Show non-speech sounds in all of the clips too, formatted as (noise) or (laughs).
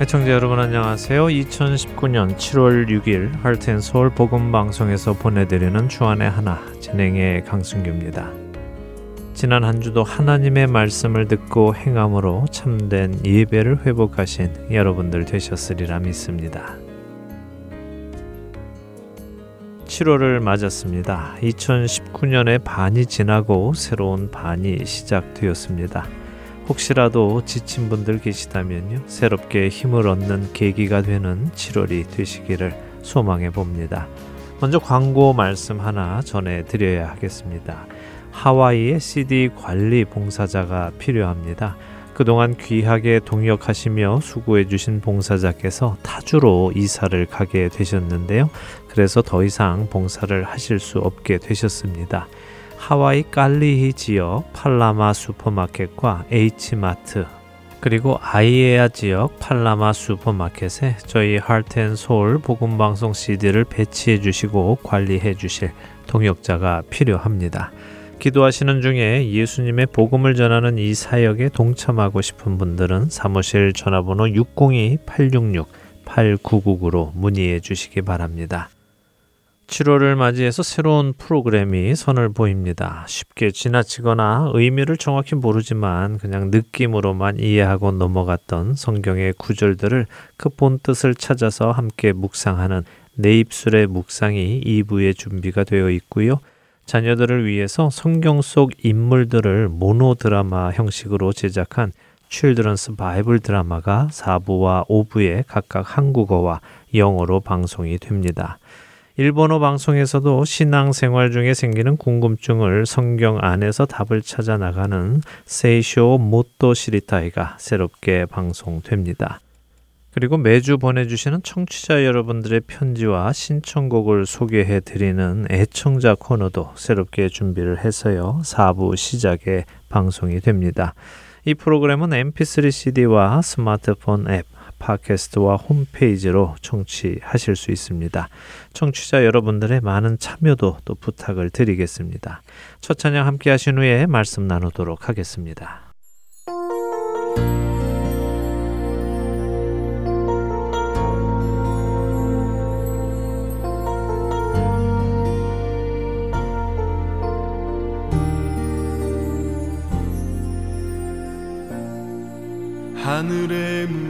애청자 여러분 안녕하세요. 2019년 7월 6일 할텐 서울 복음 방송에서 보내드리는 주안의 하나 진행의 강승규입니다. 지난 한 주도 하나님의 말씀을 듣고 행함으로 참된 예배를 회복하신 여러분들 되셨으리라 믿습니다. 7월을 맞았습니다. 2019년의 반이 지나고 새로운 반이 시작되었습니다. 혹시라도 지친 분들 계시다면요. 새롭게 힘을 얻는 계기가 되는 7월이 되시기를 소망해 봅니다. 먼저 광고 말씀 하나 전해 드려야 하겠습니다. 하와이의 CD 관리 봉사자가 필요합니다. 그동안 귀하게 동역하시며 수고해 주신 봉사자께서 타주로 이사를 가게 되셨는데요. 그래서 더 이상 봉사를 하실 수 없게 되셨습니다. 하와이 깔리히 지역 팔라마 슈퍼마켓과 H마트 그리고 아이에아 지역 팔라마 슈퍼마켓에 저희 하트앤소울 복음방송 CD를 배치해 주시고 관리해 주실 동역자가 필요합니다. 기도하시는 중에 예수님의 복음을 전하는 이 사역에 동참하고 싶은 분들은 사무실 전화번호 602-866-8999로 문의해 주시기 바랍니다. 7월을 맞이해서 새로운 프로그램이 선을 보입니다. 쉽게 지나치거나 의미를 정확히 모르지만 그냥 느낌으로만 이해하고 넘어갔던 성경의 구절들을 그 본 뜻을 찾아서 함께 묵상하는 내 입술의 묵상이 2부에 준비가 되어 있고요. 자녀들을 위해서 성경 속 인물들을 모노드라마 형식으로 제작한 칠드런스 바이블 드라마가 4부와 5부에 각각 한국어와 영어로 방송이 됩니다. 일본어 방송에서도 신앙생활 중에 생기는 궁금증을 성경 안에서 답을 찾아 나가는 세이쇼 모토 시리타이가 새롭게 방송됩니다. 그리고 매주 보내주시는 청취자 여러분들의 편지와 신청곡을 소개해 드리는 애청자 코너도 새롭게 준비를 해서요. 4부 시작에 방송이 됩니다. 이 프로그램은 mp3 cd와 스마트폰 앱, 팟캐스트와 홈페이지로 청취하실 수 있습니다. 청취자 여러분들의 많은 참여도 또 부탁을 드리겠습니다. 첫 찬양 함께 하신 후에 말씀 나누도록 하겠습니다. 하늘의 문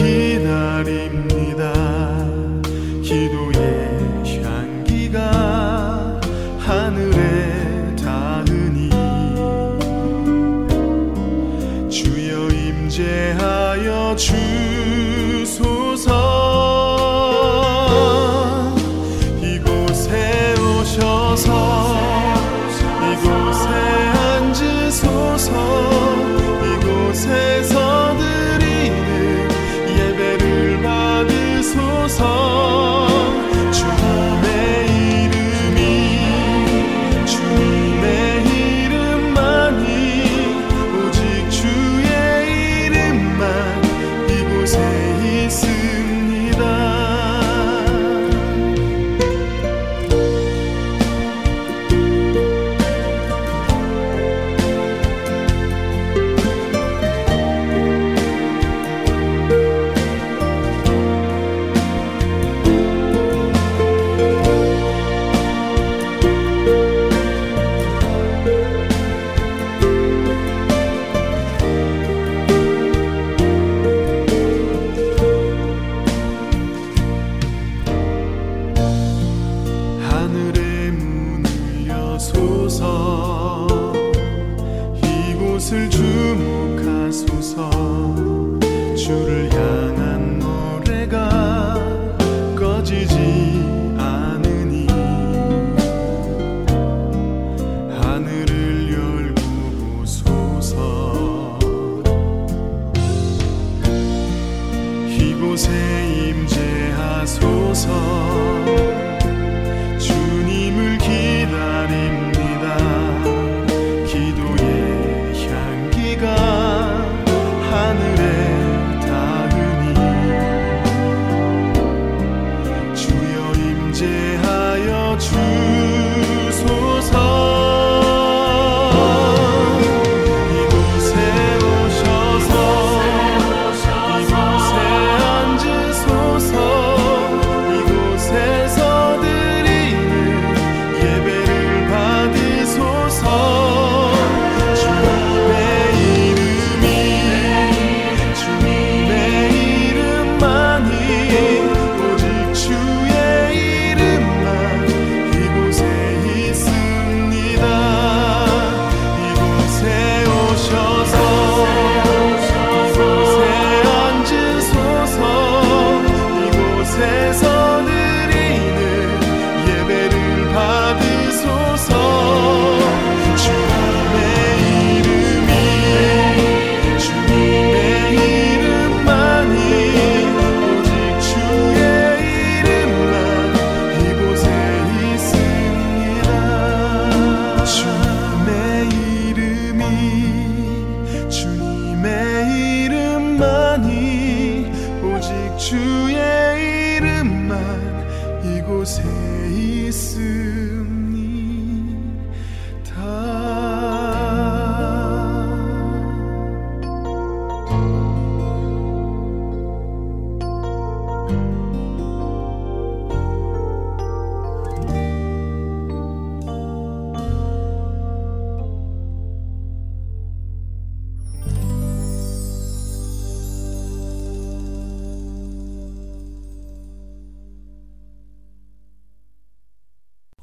주소서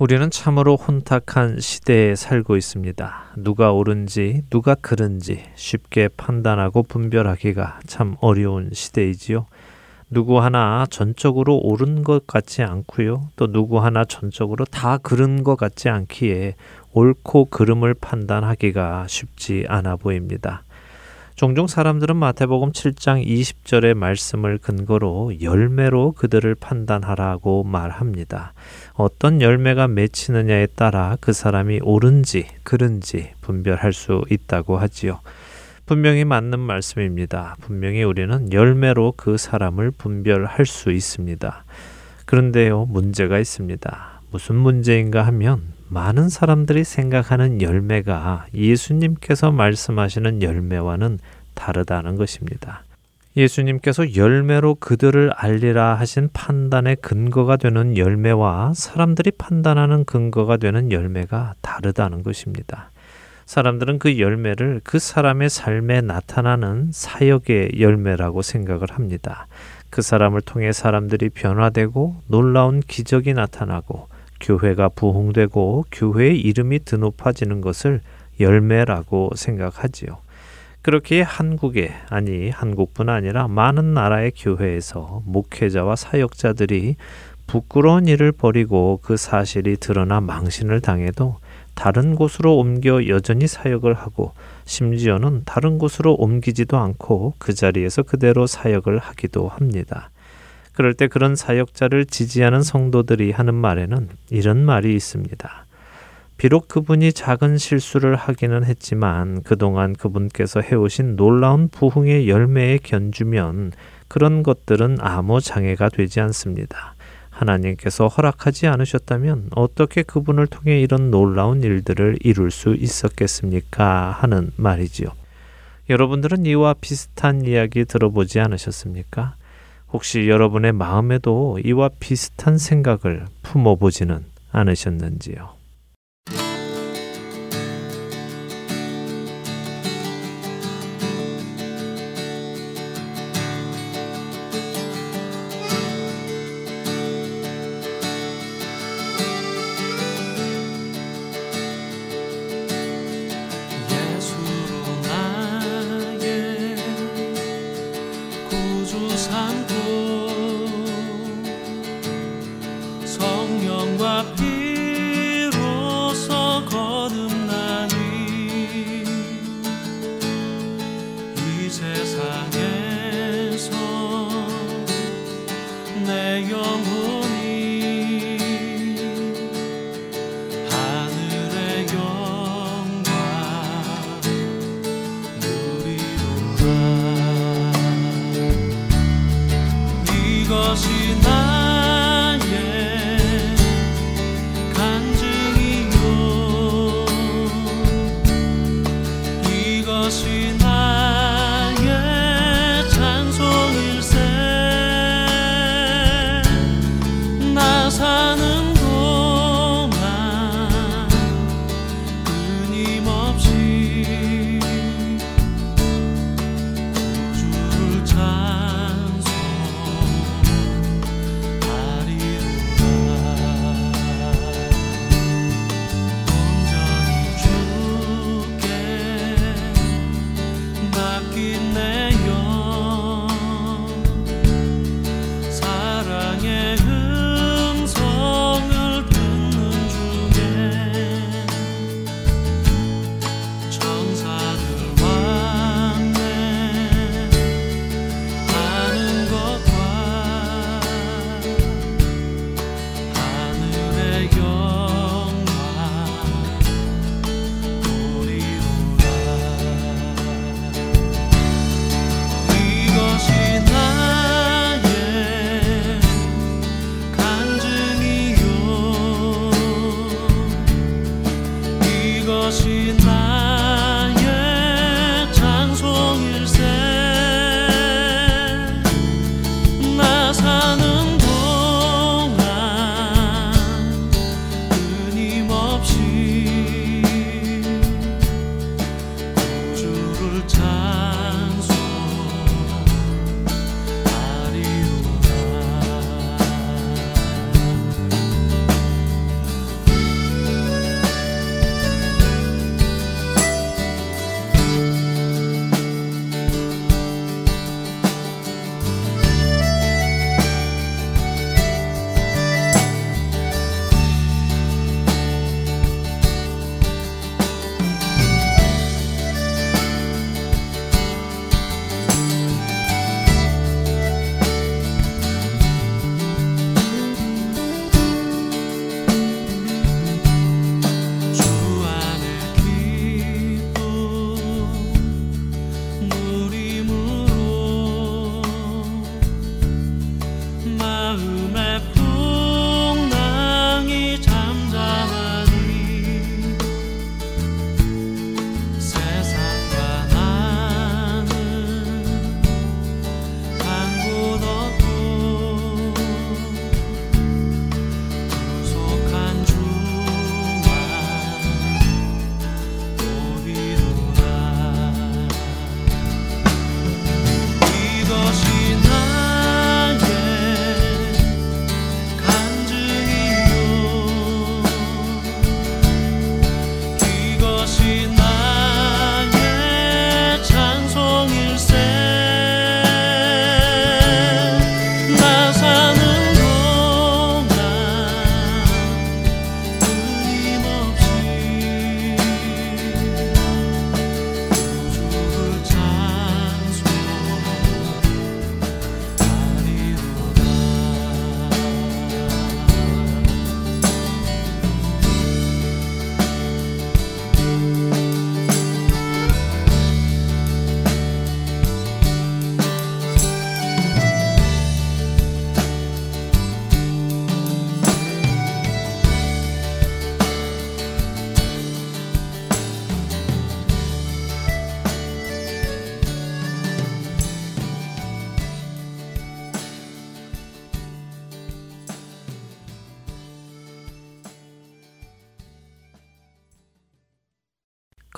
우리는 참으로 혼탁한 시대에 살고 있습니다. 누가 옳은지, 누가 그른지 쉽게 판단하고 분별하기가 참 어려운 시대이지요. 누구 하나 전적으로 옳은 것 같지 않고요. 또 누구 하나 전적으로 다 그른 것 같지 않기에 옳고 그름을 판단하기가 쉽지 않아 보입니다. 종종 사람들은 마태복음 7장 20절의 말씀을 근거로 열매로 그들을 판단하라고 말합니다. 어떤 열매가 맺히느냐에 따라 그 사람이 옳은지 그른지 분별할 수 있다고 하지요. 분명히 맞는 말씀입니다. 분명히 우리는 열매로 그 사람을 분별할 수 있습니다. 그런데요, 문제가 있습니다. 무슨 문제인가 하면 많은 사람들이 생각하는 열매가 예수님께서 말씀하시는 열매와는 다르다는 것입니다. 예수님께서 열매로 그들을 알리라 하신 판단의 근거가 되는 열매와 사람들이 판단하는 근거가 되는 열매가 다르다는 것입니다. 사람들은 그 열매를 그 사람의 삶에 나타나는 사역의 열매라고 생각을 합니다. 그 사람을 통해 사람들이 변화되고 놀라운 기적이 나타나고 교회가 부흥되고 교회의 이름이 드높아지는 것을 열매라고 생각하지요. 그렇게 한국에 아니 한국뿐 아니라 많은 나라의 교회에서 목회자와 사역자들이 부끄러운 일을 벌이고 그 사실이 드러나 망신을 당해도 다른 곳으로 옮겨 여전히 사역을 하고 심지어는 다른 곳으로 옮기지도 않고 그 자리에서 그대로 사역을 하기도 합니다. 그럴 때 그런 사역자를 지지하는 성도들이 하는 말에는 이런 말이 있습니다. 비록 그분이 작은 실수를 하기는 했지만 그동안 그분께서 해오신 놀라운 부흥의 열매에 견주면 그런 것들은 아무 장애가 되지 않습니다. 하나님께서 허락하지 않으셨다면 어떻게 그분을 통해 이런 놀라운 일들을 이룰 수 있었겠습니까? 하는 말이지요. 여러분들은 이와 비슷한 이야기 들어보지 않으셨습니까? 혹시 여러분의 마음에도 이와 비슷한 생각을 품어보지는 않으셨는지요?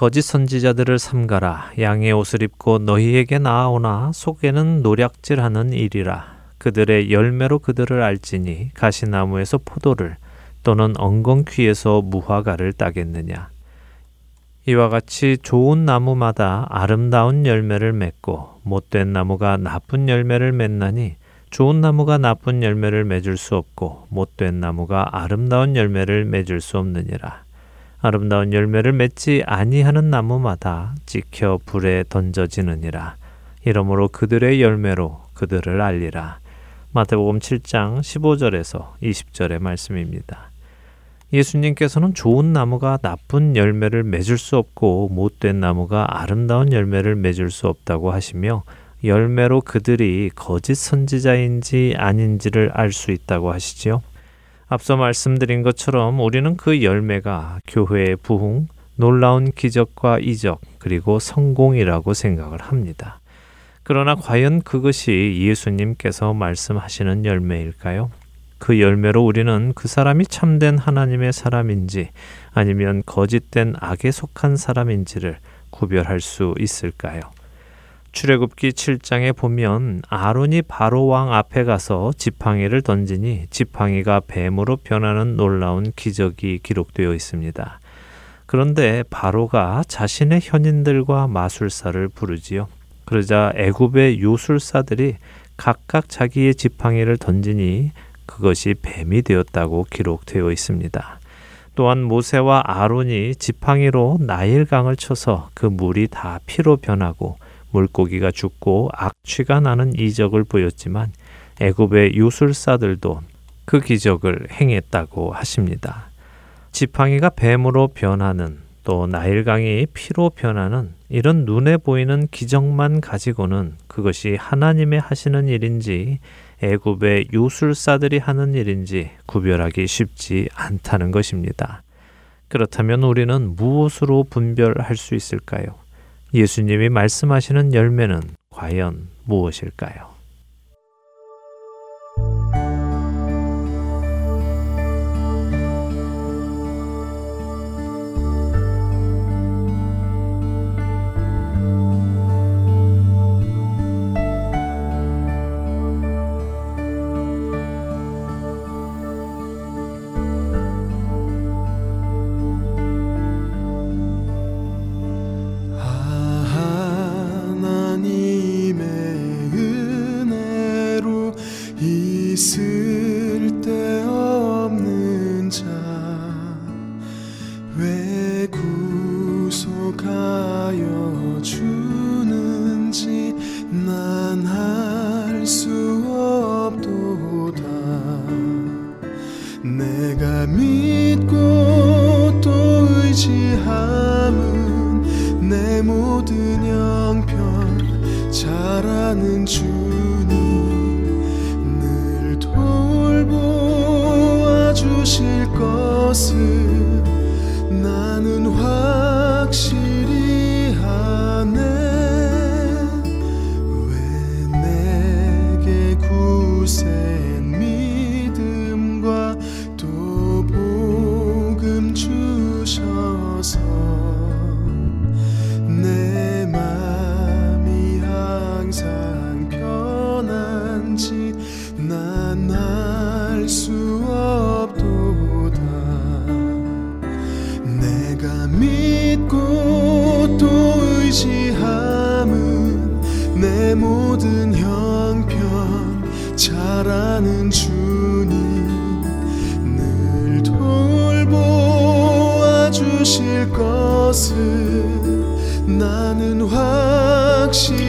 거짓 선지자들을 삼가라. 양의 옷을 입고 너희에게 나아오나 속에는 노략질하는 일이라. 그들의 열매로 그들을 알지니 가시나무에서 포도를 또는 엉겅퀴에서 무화과를 따겠느냐. 이와 같이 좋은 나무마다 아름다운 열매를 맺고 못된 나무가 나쁜 열매를 맺나니 좋은 나무가 나쁜 열매를 맺을 수 없고 못된 나무가 아름다운 열매를 맺을 수 없느니라 아름다운 열매를 맺지 아니하는 나무마다 찍혀 불에 던져지느니라. 이러므로 그들의 열매로 그들을 알리라. 마태복음 7장 15절에서 20절의 말씀입니다. 예수님께서는 좋은 나무가 나쁜 열매를 맺을 수 없고 못된 나무가 아름다운 열매를 맺을 수 없다고 하시며 열매로 그들이 거짓 선지자인지 아닌지를 알 수 있다고 하시지요. 앞서 말씀드린 것처럼 우리는 그 열매가 교회의 부흥, 놀라운 기적과 이적, 그리고 성공이라고 생각을 합니다. 그러나 과연 그것이 예수님께서 말씀하시는 열매일까요? 그 열매로 우리는 그 사람이 참된 하나님의 사람인지 아니면 거짓된 악에 속한 사람인지를 구별할 수 있을까요? 출애굽기 7장에 보면 아론이 바로 왕 앞에 가서 지팡이를 던지니 지팡이가 뱀으로 변하는 놀라운 기적이 기록되어 있습니다. 그런데 바로가 자신의 현인들과 마술사를 부르지요. 그러자 애굽의 요술사들이 각각 자기의 지팡이를 던지니 그것이 뱀이 되었다고 기록되어 있습니다. 또한 모세와 아론이 지팡이로 나일강을 쳐서 그 물이 다 피로 변하고 물고기가 죽고 악취가 나는 이적을 보였지만 애굽의 요술사들도 그 기적을 행했다고 하십니다. 지팡이가 뱀으로 변하는 또 나일강이 피로 변하는 이런 눈에 보이는 기적만 가지고는 그것이 하나님의 하시는 일인지 애굽의 요술사들이 하는 일인지 구별하기 쉽지 않다는 것입니다. 그렇다면 우리는 무엇으로 분별할 수 있을까요? 예수님이 말씀하시는 열매는 과연 무엇일까요? 수 없도다. 내가 믿고 또 의지함은 내 모든 형편 잘 아는 주님 늘 돌보아 주실 것을 나는 확신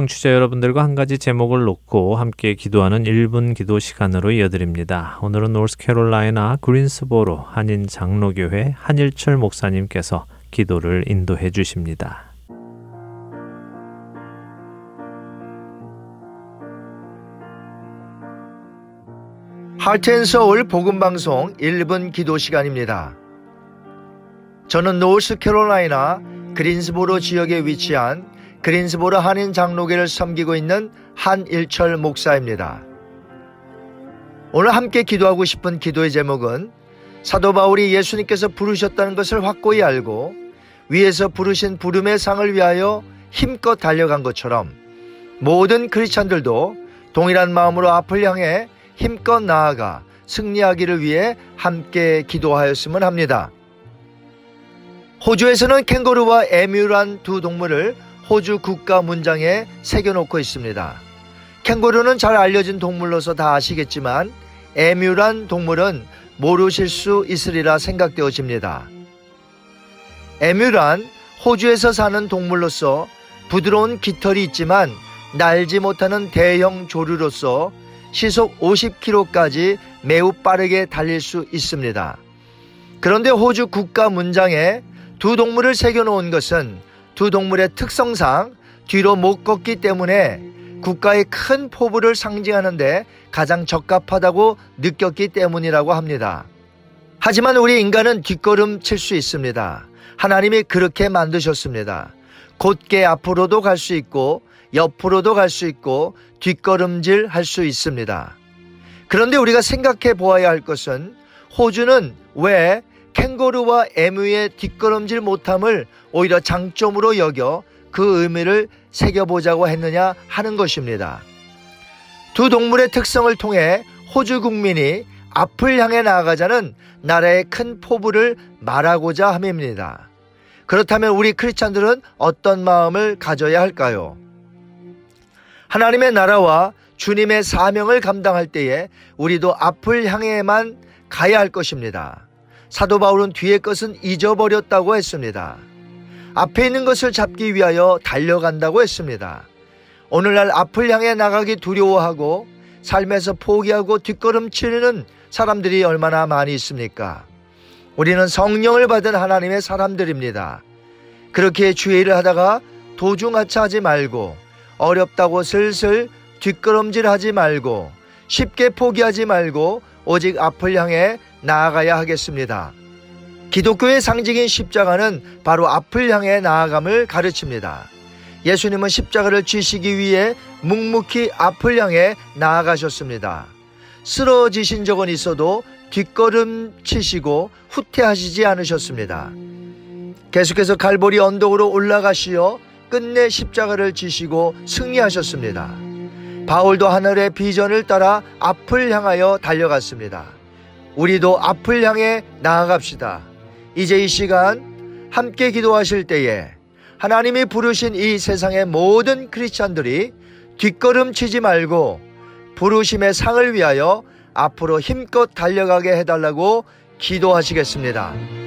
청취자 여러분들과 한 가지 제목을 놓고 함께 기도하는 1분 기도 시간으로 이어드립니다. 오늘은 노스캐롤라이나 그린스보로 한인 장로교회 한일철 목사님께서 기도를 인도해 주십니다. 하트앤서울 복음방송 1분 기도 시간입니다. 저는 노스캐롤라이나 그린스보로 지역에 위치한 그린스보르 한인 장로교를 섬기고 있는 한일철 목사입니다. 오늘 함께 기도하고 싶은 기도의 제목은 사도 바울이 예수님께서 부르셨다는 것을 확고히 알고 위에서 부르신 부름의 상을 위하여 힘껏 달려간 것처럼 모든 크리스찬들도 동일한 마음으로 앞을 향해 힘껏 나아가 승리하기를 위해 함께 기도하였으면 합니다. 호주에서는 캥거루와 에뮤란 두 동물을 호주 국가 문장에 새겨놓고 있습니다. 캥거루는 잘 알려진 동물로서 다 아시겠지만 에뮤란 동물은 모르실 수 있으리라 생각되어집니다. 에뮤란 호주에서 사는 동물로서 부드러운 깃털이 있지만 날지 못하는 대형 조류로서 시속 50km까지 매우 빠르게 달릴 수 있습니다. 그런데 호주 국가 문장에 두 동물을 새겨놓은 것은 두 동물의 특성상 뒤로 못 걷기 때문에 국가의 큰 포부를 상징하는데 가장 적합하다고 느꼈기 때문이라고 합니다. 하지만 우리 인간은 뒷걸음 칠 수 있습니다. 하나님이 그렇게 만드셨습니다. 곧게 앞으로도 갈 수 있고 옆으로도 갈 수 있고 뒷걸음질 할 수 있습니다. 그런데 우리가 생각해 보아야 할 것은 호주는 왜 캥거루와 에뮤의 뒷걸음질 못함을 오히려 장점으로 여겨 그 의미를 새겨보자고 했느냐 하는 것입니다. 두 동물의 특성을 통해 호주 국민이 앞을 향해 나아가자는 나라의 큰 포부를 말하고자 함입니다. 그렇다면 우리 크리스찬들은 어떤 마음을 가져야 할까요? 하나님의 나라와 주님의 사명을 감당할 때에 우리도 앞을 향해만 가야 할 것입니다. 사도 바울은 뒤의 것은 잊어버렸다고 했습니다. 앞에 있는 것을 잡기 위하여 달려간다고 했습니다. 오늘날 앞을 향해 나가기 두려워하고 삶에서 포기하고 뒷걸음치는 사람들이 얼마나 많이 있습니까? 우리는 성령을 받은 하나님의 사람들입니다. 그렇게 주의 일을 하다가 도중하차하지 말고 어렵다고 슬슬 뒷걸음질 하지 말고 쉽게 포기하지 말고 오직 앞을 향해 나아가야 하겠습니다. 기독교의 상징인 십자가는 바로 앞을 향해 나아감을 가르칩니다. 예수님은 십자가를 지시기 위해 묵묵히 앞을 향해 나아가셨습니다. 쓰러지신 적은 있어도 뒷걸음 치시고 후퇴하시지 않으셨습니다. 계속해서 갈보리 언덕으로 올라가시어 끝내 십자가를 지시고 승리하셨습니다. 바울도 하늘의 비전을 따라 앞을 향하여 달려갔습니다. 우리도 앞을 향해 나아갑시다. 이제 이 시간 함께 기도하실 때에 하나님이 부르신 이 세상의 모든 크리스찬들이 뒷걸음 치지 말고 부르심의 상을 위하여 앞으로 힘껏 달려가게 해달라고 기도하시겠습니다.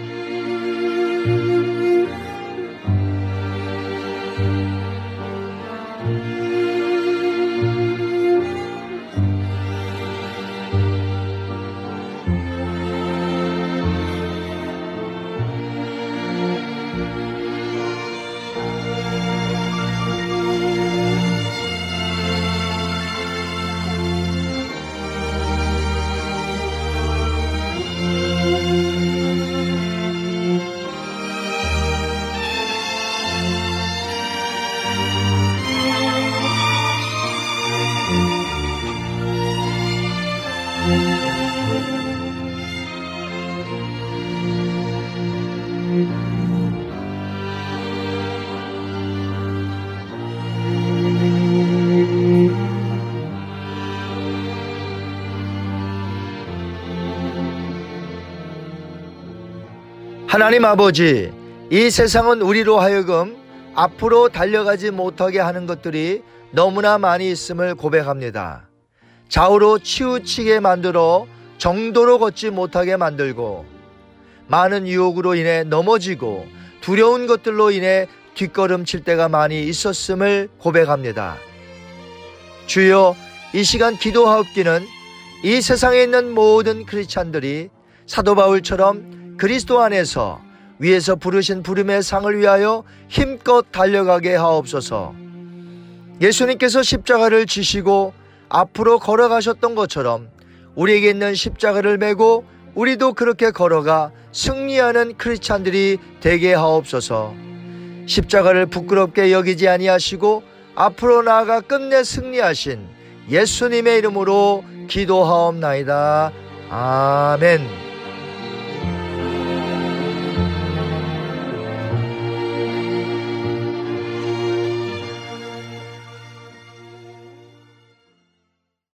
하나님 아버지, 이 세상은 우리로 하여금 앞으로 달려가지 못하게 하는 것들이 너무나 많이 있음을 고백합니다. 좌우로 치우치게 만들어 정도로 걷지 못하게 만들고 많은 유혹으로 인해 넘어지고 두려운 것들로 인해 뒷걸음칠 때가 많이 있었음을 고백합니다. 주여 이 시간 기도하옵기는 이 세상에 있는 모든 크리스찬들이 사도 바울처럼 그리스도 안에서 위에서 부르신 부름의 상을 위하여 힘껏 달려가게 하옵소서. 예수님께서 십자가를 지시고 앞으로 걸어가셨던 것처럼 우리에게 있는 십자가를 메고 우리도 그렇게 걸어가 승리하는 크리스찬들이 되게 하옵소서. 십자가를 부끄럽게 여기지 아니하시고 앞으로 나아가 끝내 승리하신 예수님의 이름으로 기도하옵나이다. 아멘.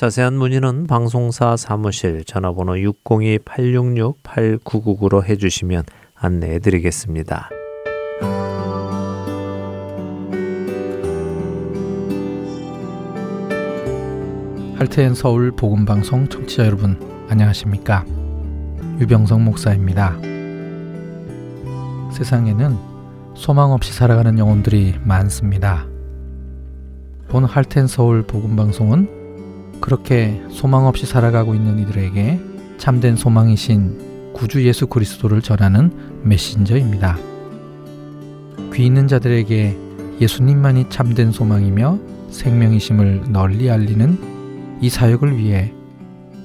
자세한 문의는 방송사 사무실 전화번호 602-866-8999로 해주시면 안내해 드리겠습니다. 할테엔 서울 복음방송 청취자 여러분 안녕하십니까? 유병성 목사입니다. 세상에는 소망 없이 살아가는 영혼들이 많습니다. 본 할텐 서울 복음방송은 그렇게 소망 없이 살아가고 있는 이들에게 참된 소망이신 구주 예수 그리스도를 전하는 메신저입니다. 귀 있는 자들에게 예수님만이 참된 소망이며 생명이심을 널리 알리는 이 사역을 위해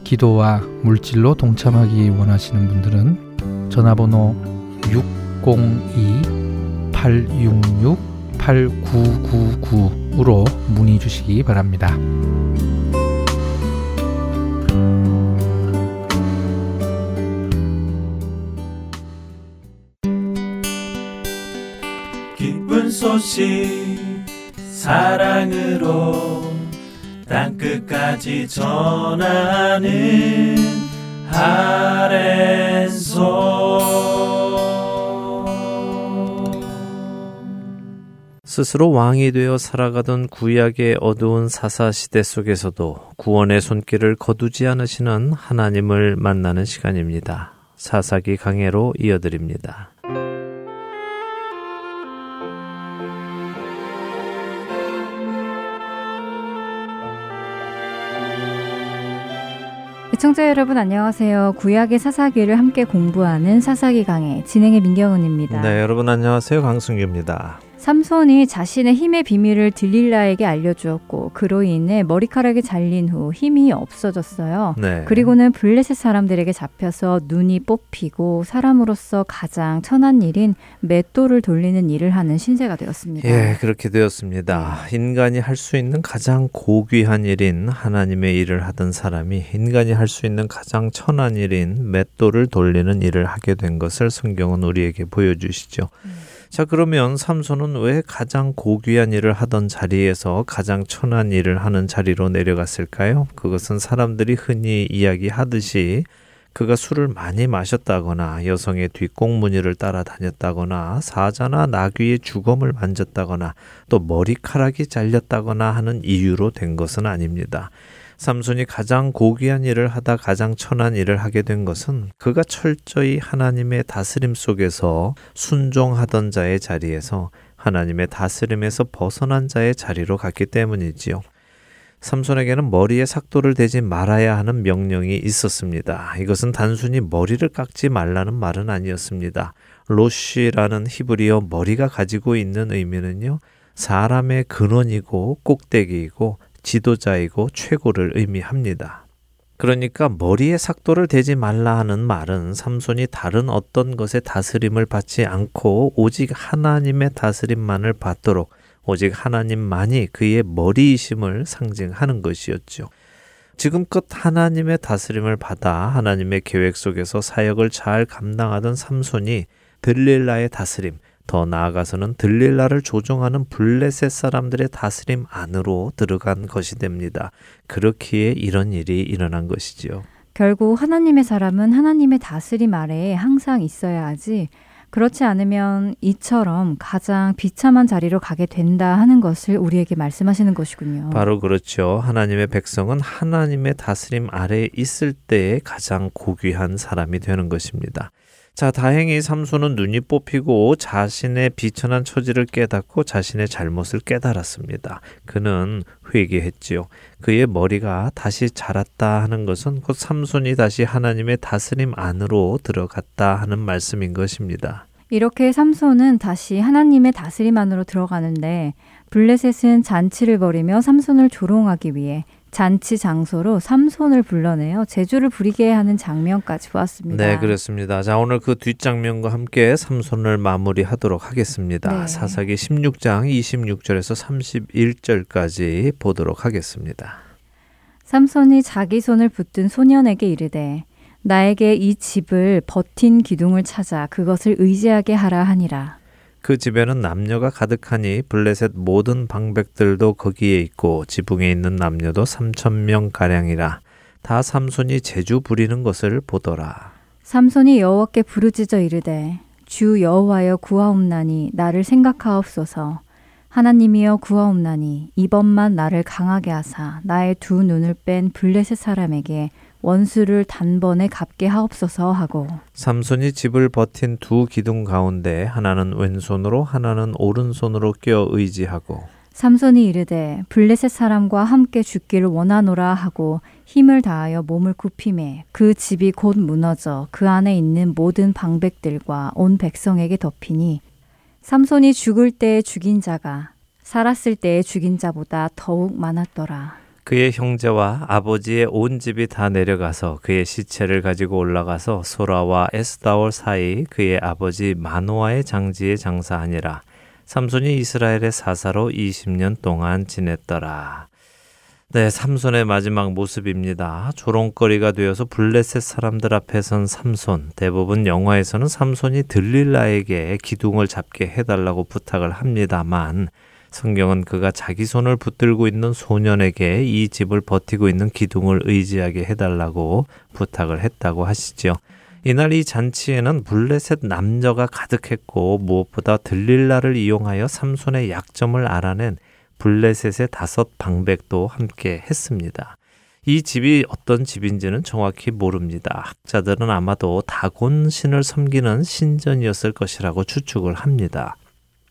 기도와 물질로 동참하기 원하시는 분들은 전화번호 602-866-8999으로 문의 주시기 바랍니다. 소식 사랑으로 땅끝까지 전하는 아랜소 스스로 왕이 되어 살아가던 구약의 어두운 사사 시대 속에서도 구원의 손길을 거두지 않으시는 하나님을 만나는 시간입니다. 사사기 강해로 이어드립니다. 시청자 여러분 안녕하세요. 구약의 사사기를 함께 공부하는 사사기 강의 진행의 민경은입니다. 네, 여러분 안녕하세요. 강승규입니다. 삼손이 자신의 힘의 비밀을 딜릴라에게 알려주었고 그로 인해 머리카락이 잘린 후 힘이 없어졌어요. 네. 그리고는 블레셋 사람들에게 잡혀서 눈이 뽑히고 사람으로서 가장 천한 일인 맷돌을 돌리는 일을 하는 신세가 되었습니다. 예, 그렇게 되었습니다. 인간이 할 수 있는 가장 고귀한 일인 하나님의 일을 하던 사람이 인간이 할 수 있는 가장 천한 일인 맷돌을 돌리는 일을 하게 된 것을 성경은 우리에게 보여주시죠. 음. 자, 그러면 삼손은 왜 가장 고귀한 일을 하던 자리에서 가장 천한 일을 하는 자리로 내려갔을까요? 그것은 사람들이 흔히 이야기하듯이 그가 술을 많이 마셨다거나 여성의 뒷공무니를 따라다녔다거나 사자나 나귀의 주검을 만졌다거나 또 머리카락이 잘렸다거나 하는 이유로 된 것은 아닙니다. 삼손이 가장 고귀한 일을 하다 가장 천한 일을 하게 된 것은 그가 철저히 하나님의 다스림 속에서 순종하던 자의 자리에서 하나님의 다스림에서 벗어난 자의 자리로 갔기 때문이지요. 삼손에게는 머리에 삭도를 대지 말아야 하는 명령이 있었습니다. 이것은 단순히 머리를 깎지 말라는 말은 아니었습니다. 로쉬라는 히브리어 머리가 가지고 있는 의미는요. 사람의 근원이고 꼭대기이고 지도자이고 최고를 의미합니다. 그러니까 머리에 삭도를 대지 말라 하는 말은 삼손이 다른 어떤 것의 다스림을 받지 않고 오직 하나님의 다스림만을 받도록 오직 하나님만이 그의 머리이심을 상징하는 것이었죠. 지금껏 하나님의 다스림을 받아 하나님의 계획 속에서 사역을 잘 감당하던 삼손이 들릴라의 다스림, 더 나아가서는 들릴라를 조종하는 블레셋 사람들의 다스림 안으로 들어간 것이 됩니다. 그렇기에 이런 일이 일어난 것이지요. 결국 하나님의 사람은 하나님의 다스림 아래에 항상 있어야 하지 그렇지 않으면 이처럼 가장 비참한 자리로 가게 된다 하는 것을 우리에게 말씀하시는 것이군요. 바로 그렇죠. 하나님의 백성은 하나님의 다스림 아래에 있을 때에 가장 고귀한 사람이 되는 것입니다. 자, 다행히 삼손은 눈이 뽑히고 자신의 비천한 처지를 깨닫고 자신의 잘못을 깨달았습니다. 그는 회개했지요. 그의 머리가 다시 자랐다 하는 것은 곧 삼손이 다시 하나님의 다스림 안으로 들어갔다 하는 말씀인 것입니다. 이렇게 삼손은 다시 하나님의 다스림 안으로 들어가는데 블레셋은 잔치를 벌이며 삼손을 조롱하기 위해 잔치 장소로 삼손을 불러내어 제주를 부리게 하는 장면까지 보았습니다. 네, 그렇습니다. 자, 오늘 그 뒷장면과 함께 삼손을 마무리하도록 하겠습니다. 네. 사사기 16장 26절에서 31절까지 보도록 하겠습니다. 삼손이 자기 손을 붙든 소년에게 이르되 나에게 이 집을 버틴 기둥을 찾아 그것을 의지하게 하라 하니라. 그 집에는 남녀가 가득하니 블레셋 모든 방백들도 거기에 있고 지붕에 있는 남녀도 삼천 명 가량이라 다 삼손이 제주 부리는 것을 보더라. 삼손이 여호와께 부르짖어 이르되 주 여호와여 구하옵나니 나를 생각하옵소서 하나님이여 구하옵나니 이번만 나를 강하게 하사 나의 두 눈을 뺀 블레셋 사람에게 원수를 단번에 갚게 하옵소서 하고 삼손이 집을 버틴 두 기둥 가운데 하나는 왼손으로 하나는 오른손으로 껴 의지하고 삼손이 이르되 블레셋 사람과 함께 죽기를 원하노라 하고 힘을 다하여 몸을 굽힘에 그 집이 곧 무너져 그 안에 있는 모든 방백들과 온 백성에게 덮이니 삼손이 죽을 때에 죽인 자가 살았을 때에 죽인 자보다 더욱 많았더라. 그의 형제와 아버지의 온 집이 다 내려가서 그의 시체를 가지고 올라가서 소라와 에스다올 사이 그의 아버지 마노아의 장지에 장사하니라. 삼손이 이스라엘의 사사로 20년 동안 지냈더라. 네, 삼손의 마지막 모습입니다. 조롱거리가 되어서 블레셋 사람들 앞에 선 삼손. 대부분 영화에서는 삼손이 들릴라에게 기둥을 잡게 해달라고 부탁을 합니다만 성경은 그가 자기 손을 붙들고 있는 소년에게 이 집을 버티고 있는 기둥을 의지하게 해달라고 부탁을 했다고 하시죠. 이날 이 잔치에는 블레셋 남녀가 가득했고 무엇보다 들릴라를 이용하여 삼손의 약점을 알아낸 블레셋의 다섯 방백도 함께 했습니다. 이 집이 어떤 집인지는 정확히 모릅니다. 학자들은 아마도 다곤 신을 섬기는 신전이었을 것이라고 추측을 합니다.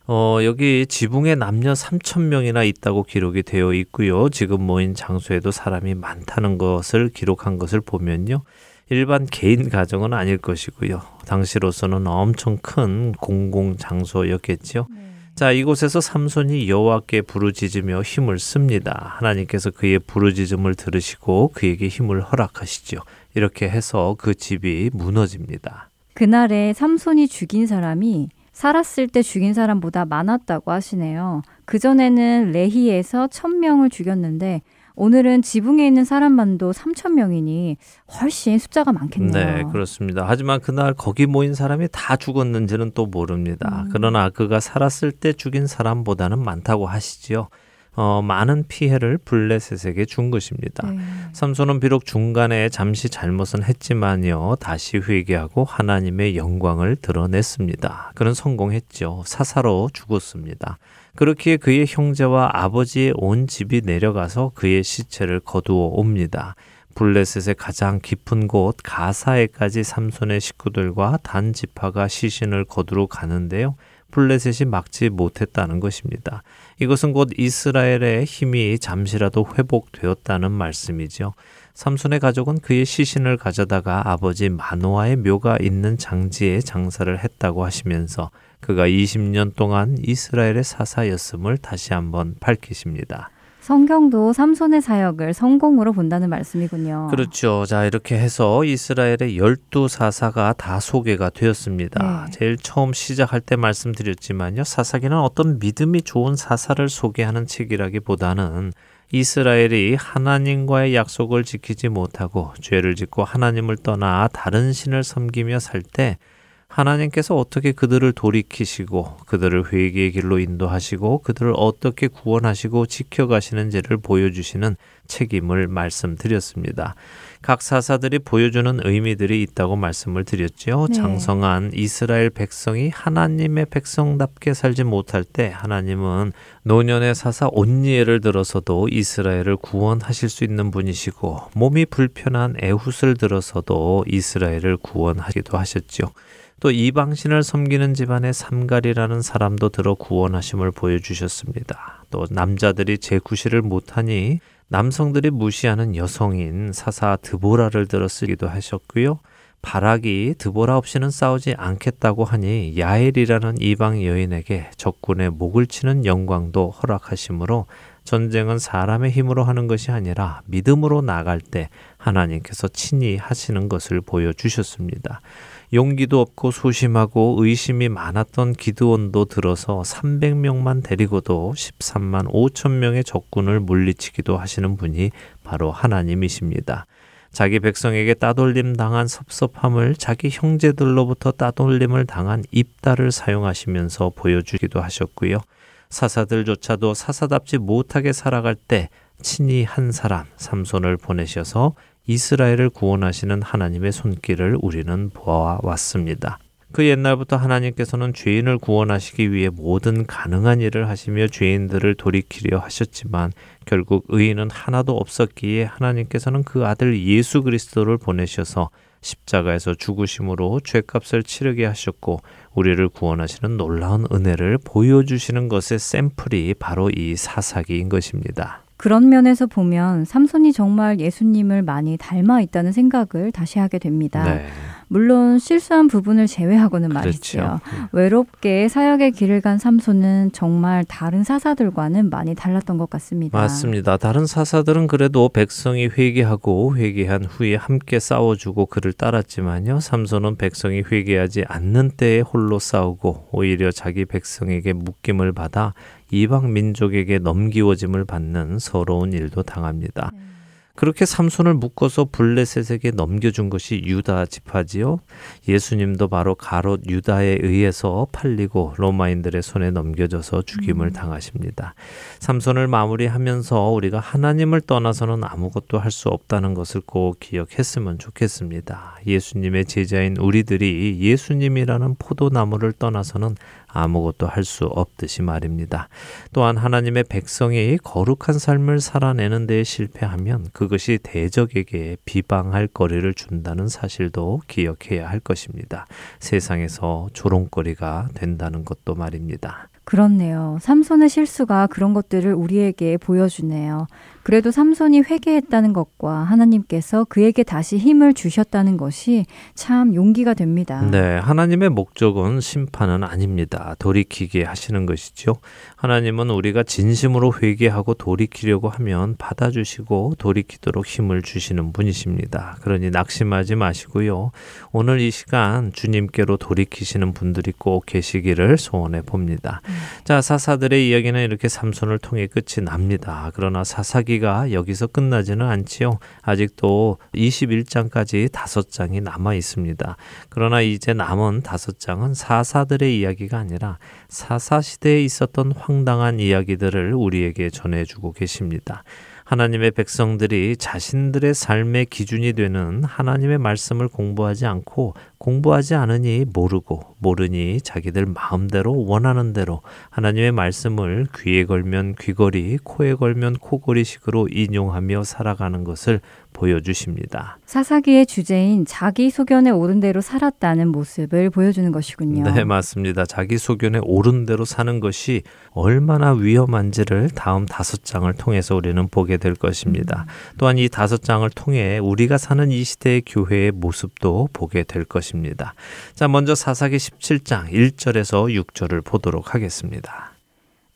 어, 여기 지붕에 남녀 3천 명이나 있다고 기록이 되어 있고요. 지금 모인 장소에도 사람이 많다는 것을 기록한 것을 보면요. 일반 개인 가정은 아닐 것이고요. 당시로서는 엄청 큰 공공 장소였겠지요. 네. 자, 이곳에서 삼손이 여호와께 부르짖으며 힘을 씁니다. 하나님께서 그의 부르짖음을 들으시고 그에게 힘을 허락하시죠. 이렇게 해서 그 집이 무너집니다. 그날에 삼손이 죽인 사람이 살았을 때 죽인 사람보다 많았다고 하시네요. 그전에는 레히에서 천명을 죽였는데 오늘은 지붕에 있는 사람만도 3천 명이니 훨씬 숫자가 많겠네요. 네, 그렇습니다. 하지만 그날 거기 모인 사람이 다 죽었는지는 또 모릅니다. 음. 그러나 그가 살았을 때 죽인 사람보다는 많다고 하시지요. 어, 많은 피해를 블레셋에게 준 것입니다. 네. 삼손은 비록 중간에 잠시 잘못은 했지만요, 다시 회개하고 하나님의 영광을 드러냈습니다. 그는 성공했죠. 사사로 죽었습니다. 그렇기에 그의 형제와 아버지의 온 집이 내려가서 그의 시체를 거두어 옵니다. 블레셋의 가장 깊은 곳 가사에까지 삼손의 식구들과 단 지파가 시신을 거두러 가는데요. 블레셋이 막지 못했다는 것입니다. 이것은 곧 이스라엘의 힘이 잠시라도 회복되었다는 말씀이죠. 삼손의 가족은 그의 시신을 가져다가 아버지 마노아의 묘가 있는 장지에 장사를 했다고 하시면서 그가 20년 동안 이스라엘의 사사였음을 다시 한번 밝히십니다. 성경도 삼손의 사역을 성공으로 본다는 말씀이군요. 그렇죠. 자, 이렇게 해서 이스라엘의 열두 사사가 다 소개가 되었습니다. 네. 제일 처음 시작할 때 말씀드렸지만요. 사사기는 어떤 믿음이 좋은 사사를 소개하는 책이라기보다는 이스라엘이 하나님과의 약속을 지키지 못하고 죄를 짓고 하나님을 떠나 다른 신을 섬기며 살 때 하나님께서 어떻게 그들을 돌이키시고 그들을 회개의 길로 인도하시고 그들을 어떻게 구원하시고 지켜가시는지를 보여주시는 책임을 말씀드렸습니다. 각 사사들이 보여주는 의미들이 있다고 말씀을 드렸죠. 네. 장성한 이스라엘 백성이 하나님의 백성답게 살지 못할 때 하나님은 노년의 사사 온니엘을 들어서도 이스라엘을 구원하실 수 있는 분이시고 몸이 불편한 에훗을 들어서도 이스라엘을 구원하기도 하셨죠. 또 이방신을 섬기는 집안의 삼갈이라는 사람도 들어 구원하심을 보여주셨습니다. 또 남자들이 제 구실을 못하니 남성들이 무시하는 여성인 사사 드보라를 들어 쓰기도 하셨고요. 바락이 드보라 없이는 싸우지 않겠다고 하니 야엘이라는 이방 여인에게 적군의 목을 치는 영광도 허락하시므로 전쟁은 사람의 힘으로 하는 것이 아니라 믿음으로 나갈 때 하나님께서 친히 하시는 것을 보여주셨습니다. 용기도 없고 소심하고 의심이 많았던 기드온도 들어서 300명만 데리고도 13만 5천 명의 적군을 물리치기도 하시는 분이 바로 하나님이십니다. 자기 백성에게 따돌림 당한 섭섭함을 자기 형제들로부터 따돌림을 당한 입다를 사용하시면서 보여주기도 하셨고요. 사사들조차도 사사답지 못하게 살아갈 때 친히 한 사람 삼손을 보내셔서 이스라엘을 구원하시는 하나님의 손길을 우리는 보아왔습니다. 그 옛날부터 하나님께서는 죄인을 구원하시기 위해 모든 가능한 일을 하시며 죄인들을 돌이키려 하셨지만 결국 의인은 하나도 없었기에 하나님께서는 그 아들 예수 그리스도를 보내셔서 십자가에서 죽으심으로 죄값을 치르게 하셨고 우리를 구원하시는 놀라운 은혜를 보여주시는 것의 샘플이 바로 이 사사기인 것입니다. 그런 면에서 보면 삼손이 정말 예수님을 많이 닮아 있다는 생각을 다시 하게 됩니다. 네. 물론 실수한 부분을 제외하고는 그렇죠. 말이죠. 음. 외롭게 사역의 길을 간 삼손은 정말 다른 사사들과는 많이 달랐던 것 같습니다. 맞습니다. 다른 사사들은 그래도 백성이 회개하고 회개한 후에 함께 싸워주고 그를 따랐지만요. 삼손은 백성이 회개하지 않는 때에 홀로 싸우고 오히려 자기 백성에게 묶임을 받아 이방 민족에게 넘기워짐을 받는 서러운 일도 당합니다. 네. 그렇게 삼손을 묶어서 블레셋에게 넘겨준 것이 유다 지파지요. 예수님도 바로 가롯 유다에 의해서 팔리고 로마인들의 손에 넘겨져서 죽임을 음. 당하십니다. 삼손을 마무리하면서 우리가 하나님을 떠나서는 아무것도 할 수 없다는 것을 꼭 기억했으면 좋겠습니다. 예수님의 제자인 우리들이 예수님이라는 포도나무를 떠나서는 아무것도 할 수 없듯이 말입니다. 또한 하나님의 백성이 거룩한 삶을 살아내는 데 실패하면 그것이 대적에게 비방할 거리를 준다는 사실도 기억해야 할 것입니다. 세상에서 조롱거리가 된다는 것도 말입니다. 그렇네요. 삼손의 실수가 그런 것들을 우리에게 보여주네요. 그래도 삼손이 회개했다는 것과 하나님께서 그에게 다시 힘을 주셨다는 것이 참 용기가 됩니다. 네, 하나님의 목적은 심판은 아닙니다. 돌이키게 하시는 것이죠. 하나님은 우리가 진심으로 회개하고 돌이키려고 하면 받아주시고 돌이키도록 힘을 주시는 분이십니다. 그러니 낙심하지 마시고요. 오늘 이 시간 주님께로 돌이키시는 분들이 꼭 계시기를 소원해 봅니다. 음. 자, 사사들의 이야기는 이렇게 삼손을 통해 끝이 납니다. 그러나 사사기 이야기가 여기서 끝나지는 않지요. 아직도 21장까지 다섯 장이 남아 있습니다. 그러나 이제 남은 다섯 장은 사사들의 이야기가 아니라 사사 시대에 있었던 황당한 이야기들을 우리에게 전해주고 계십니다. 하나님의 백성들이 자신들의 삶의 기준이 되는 하나님의 말씀을 공부하지 않고 공부하지 않으니 모르고 모르니 자기들 마음대로 원하는 대로 하나님의 말씀을 귀에 걸면 귀걸이, 코에 걸면 코걸이식으로 인용하며 살아가는 것을 보여주십니다. 사사기의 주제인 자기 소견에 오른 대로 살았다는 모습을 보여주는 것이군요. 네, 맞습니다. 자기 소견에 오른 대로 사는 것이 얼마나 위험한지를 다음 다섯 장을 통해서 우리는 보게 될 것입니다. 음. 또한 이 다섯 장을 통해 우리가 사는 이 시대의 교회의 모습도 보게 될 것입니다. 자, 먼저 사사기 17장 1절에서 6절을 보도록 하겠습니다.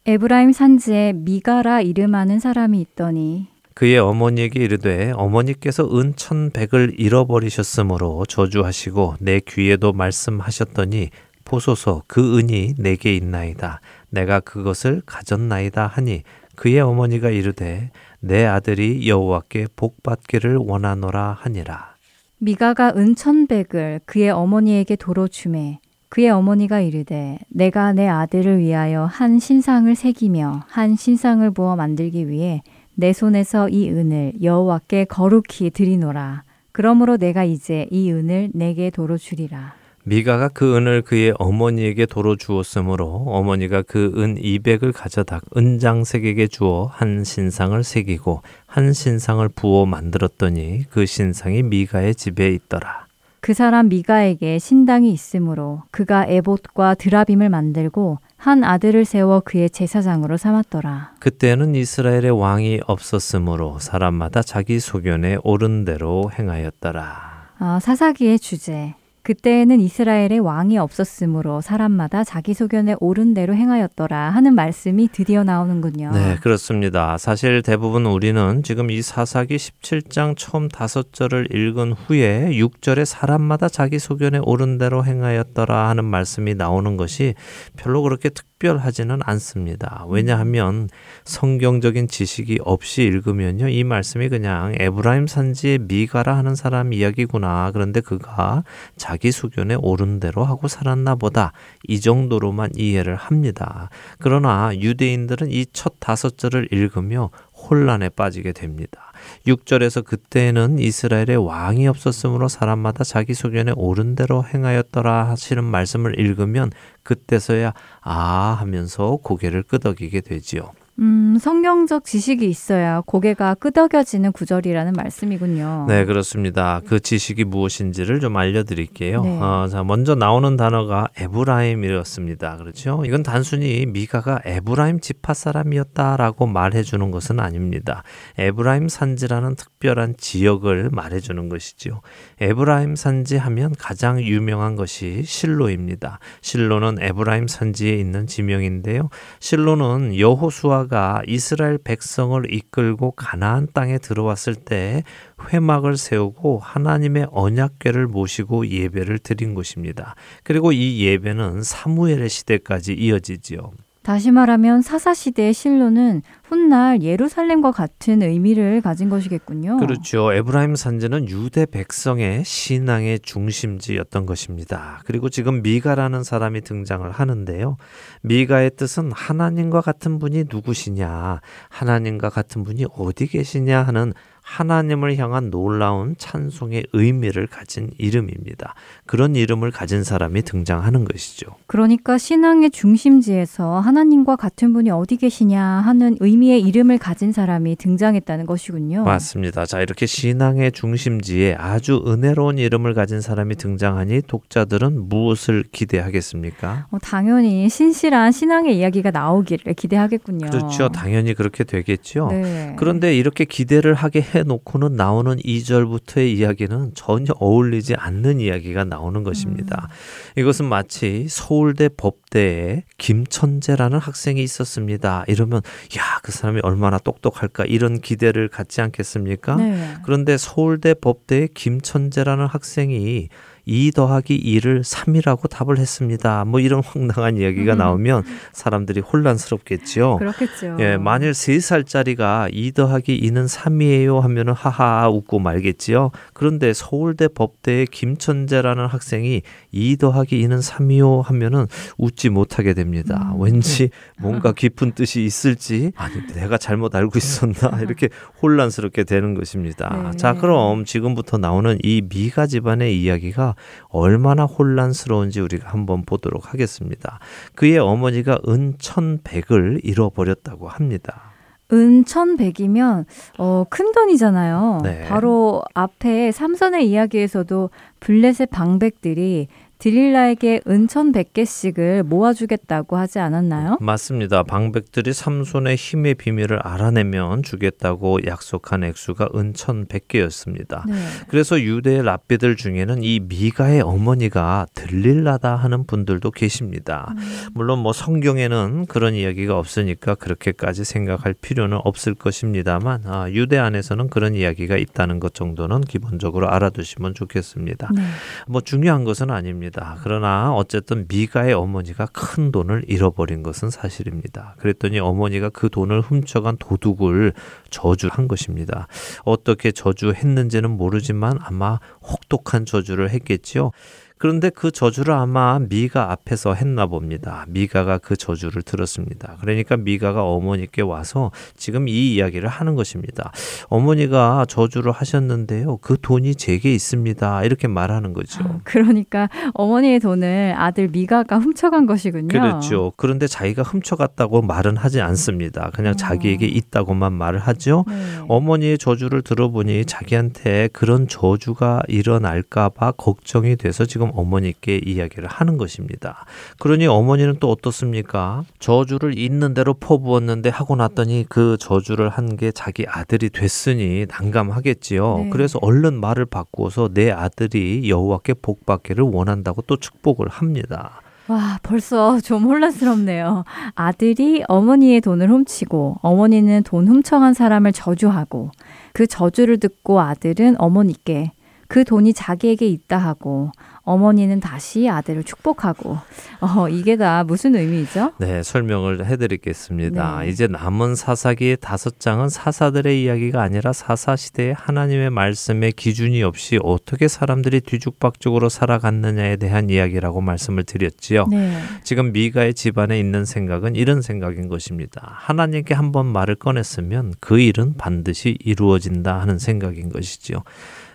에브라임 산지에 미가라 이름하는 사람이 있더니 그의 어머니에게 이르되 어머니께서 은천백을 잃어버리셨으므로 저주하시고 내 귀에도 말씀하셨더니 보소서 그 은이 내게 있나이다. 내가 그것을 가졌나이다 하니 그의 어머니가 이르되 내 아들이 여호와께 복 받기를 원하노라 하니라. 미가가 은천백을 그의 어머니에게 도로 주매 그의 어머니가 이르되 내가 내 아들을 위하여 한 신상을 새기며 한 신상을 부어 만들기 위해 내 손에서 이 은을 여호와께 거룩히 드리노라. 그러므로 내가 이제 이 은을 내게 도로 주리라. 미가가 그 은을 그의 어머니에게 도로 주었으므로 어머니가 그 은 200을 가져다 은장색에게 주어 한 신상을 새기고 한 신상을 부어 만들었더니 그 신상이 미가의 집에 있더라. 그 사람 미가에게 신당이 있으므로 그가 에봇과 드라빔을 만들고 한 아들을 세워 그의 제사장으로 삼았더라. 그때는 이스라엘의 왕이 없었으므로 사람마다 자기 소견에 옳은 대로 행하였더라. 아, 사사기의 주제. 그때에는 이스라엘의 왕이 없었으므로 사람마다 자기 소견에 옳은 대로 행하였더라 하는 말씀이 드디어 나오는군요. 네, 그렇습니다. 사실 대부분 우리는 지금 이 사사기 17장 처음 다섯 절을 읽은 후에 6절에 사람마다 자기 소견에 옳은 대로 행하였더라 하는 말씀이 나오는 것이 별로 그렇게 특 특별하지는 않습니다. 왜냐하면 성경적인 지식이 없이 읽으면요. 이 말씀이 그냥 에브라임 산지의 미가라 하는 사람 이야기구나. 그런데 그가 자기 수견에 옳은 대로 하고 살았나 보다. 이 정도로만 이해를 합니다. 그러나 유대인들은 이 첫 다섯 절을 읽으며 혼란에 빠지게 됩니다. 6절에서 그때는 이스라엘의 왕이 없었으므로 사람마다 자기 소견에 옳은 대로 행하였더라 하시는 말씀을 읽으면 그때서야 아 하면서 고개를 끄덕이게 되지요. 음, 성경적 지식이 있어야 고개가 끄덕여지는 구절이라는 말씀이군요. 네, 그렇습니다. 그 지식이 무엇인지를 좀 알려드릴게요. 네. 어, 자, 먼저 나오는 단어가 에브라임이었습니다. 그렇죠? 이건 단순히 미가가 에브라임 지파 사람이었다라고 말해주는 것은 아닙니다. 에브라임 산지라는 특별한 지역을 말해주는 것이지요. 에브라임 산지 하면 가장 유명한 것이 실로입니다. 실로는 에브라임 산지에 있는 지명인데요. 실로는 여호수아 여호와가 이스라엘 백성을 이끌고 가나안 땅에 들어왔을 때 회막을 세우고 하나님의 언약궤를 모시고 예배를 드린 곳입니다. 그리고 이 예배는 사무엘의 시대까지 이어지지요. 다시 말하면 사사시대의 실로는 훗날 예루살렘과 같은 의미를 가진 것이겠군요. 그렇죠. 에브라임 산지는 유대 백성의 신앙의 중심지였던 것입니다. 그리고 지금 미가라는 사람이 등장을 하는데요. 미가의 뜻은 하나님과 같은 분이 누구시냐, 하나님과 같은 분이 어디 계시냐 하는 하나님을 향한 놀라운 찬송의 의미를 가진 이름입니다. 그런 이름을 가진 사람이 등장하는 것이죠. 그러니까 신앙의 중심지에서 하나님과 같은 분이 어디 계시냐 하는 의미의 이름을 가진 사람이 등장했다는 것이군요. 맞습니다. 자, 이렇게 신앙의 중심지에 아주 은혜로운 이름을 가진 사람이 등장하니 독자들은 무엇을 기대하겠습니까? 어, 당연히 신실한 신앙의 이야기가 나오기를 기대하겠군요. 그렇죠. 당연히 그렇게 되겠죠. 네. 그런데 이렇게 기대를 하게 해 해놓고는 나오는 2절부터의 이야기는 전혀 어울리지 않는 이야기가 나오는 것입니다. 음. 이것은 마치 서울대 법대에 김천재라는 학생이 있었습니다. 이러면 야, 그 사람이 얼마나 똑똑할까 이런 기대를 갖지 않겠습니까? 네. 그런데 서울대 법대에 김천재라는 학생이 2 더하기 2를 3이라고 답을 했습니다. 뭐 이런 황당한 이야기가 음. 나오면 사람들이 혼란스럽겠지요. 그렇겠죠. 예, 만일 3살짜리가 2 더하기 2는 3이에요 하면은 하하 웃고 말겠지요. 그런데 서울대 법대의 김천재라는 학생이 2 더하기 2는 3이요 하면은 웃지 못하게 됩니다. 음. 왠지 뭔가 깊은 뜻이 있을지 아니 내가 잘못 알고 있었나 (laughs) 이렇게 혼란스럽게 되는 것입니다. 네. 자, 그럼 지금부터 나오는 이 미가 집안의 이야기가 얼마나 혼란스러운지 우리가 한번 보도록 하겠습니다. 그의 어머니가 은천백을 잃어버렸다고 합니다. 은 천백이면 어, 큰 돈이잖아요. 네. 바로 앞에 삼선의 이야기에서도 블렛의 방백들이 드릴라에게 은천 100개씩을 모아주겠다고 하지 않았나요? 맞습니다. 방백들이 삼손의 힘의 비밀을 알아내면 주겠다고 약속한 액수가 은천 100개였습니다. 네. 그래서 유대의 랍비들 중에는 이 미가의 어머니가 들릴라다 하는 분들도 계십니다. 음. 물론 뭐 성경에는 그런 이야기가 없으니까 그렇게까지 생각할 필요는 없을 것입니다만 아, 유대 안에서는 그런 이야기가 있다는 것 정도는 기본적으로 알아두시면 좋겠습니다. 네. 뭐 중요한 것은 아닙니다. 있습니다. 그러나 어쨌든 미가의 어머니가 큰 돈을 잃어버린 것은 사실입니다. 그랬더니 어머니가 그 돈을 훔쳐간 도둑을 저주한 것입니다. 어떻게 저주했는지는 모르지만 아마 혹독한 저주를 했겠지요. 그런데 그 저주를 아마 미가 앞에서 했나 봅니다. 미가가 그 저주를 들었습니다. 그러니까 미가가 어머니께 와서 지금 이 이야기를 하는 것입니다. 어머니가 저주를 하셨는데요. 그 돈이 제게 있습니다. 이렇게 말하는 거죠. 아, 그러니까 어머니의 돈을 아들 미가가 훔쳐간 것이군요. 그렇죠. 그런데 자기가 훔쳐갔다고 말은 하지 않습니다. 그냥 어. 자기에게 있다고만 말을 하죠. 네. 어머니의 저주를 들어보니 자기한테 그런 저주가 일어날까봐 걱정이 돼서 지금 지금 어머니께 이야기를 하는 것입니다. 그러니 어머니는 또 어떻습니까? 저주를 있는 대로 퍼부었는데 하고 났더니 그 저주를 한 게 자기 아들이 됐으니 난감하겠지요. 네. 그래서 얼른 말을 바꾸어서 내 아들이 여호와께 복받기를 원한다고 또 축복을 합니다. 와, 벌써 좀 혼란스럽네요. 아들이 어머니의 돈을 훔치고 어머니는 돈 훔쳐간 사람을 저주하고 그 저주를 듣고 아들은 어머니께 그 돈이 자기에게 있다 하고 어머니는 다시 아들을 축복하고 어, 이게 다 무슨 의미죠? 네, 설명을 해드리겠습니다. 네. 이제 남은 사사기 다섯 장은 사사들의 이야기가 아니라 사사 시대의 하나님의 말씀에 기준이 없이 어떻게 사람들이 뒤죽박죽으로 살아갔느냐에 대한 이야기라고 말씀을 드렸지요. 네. 지금 미가의 집안에 있는 생각은 이런 생각인 것입니다. 하나님께 한번 말을 꺼냈으면 그 일은 반드시 이루어진다 하는 생각인 것이지요.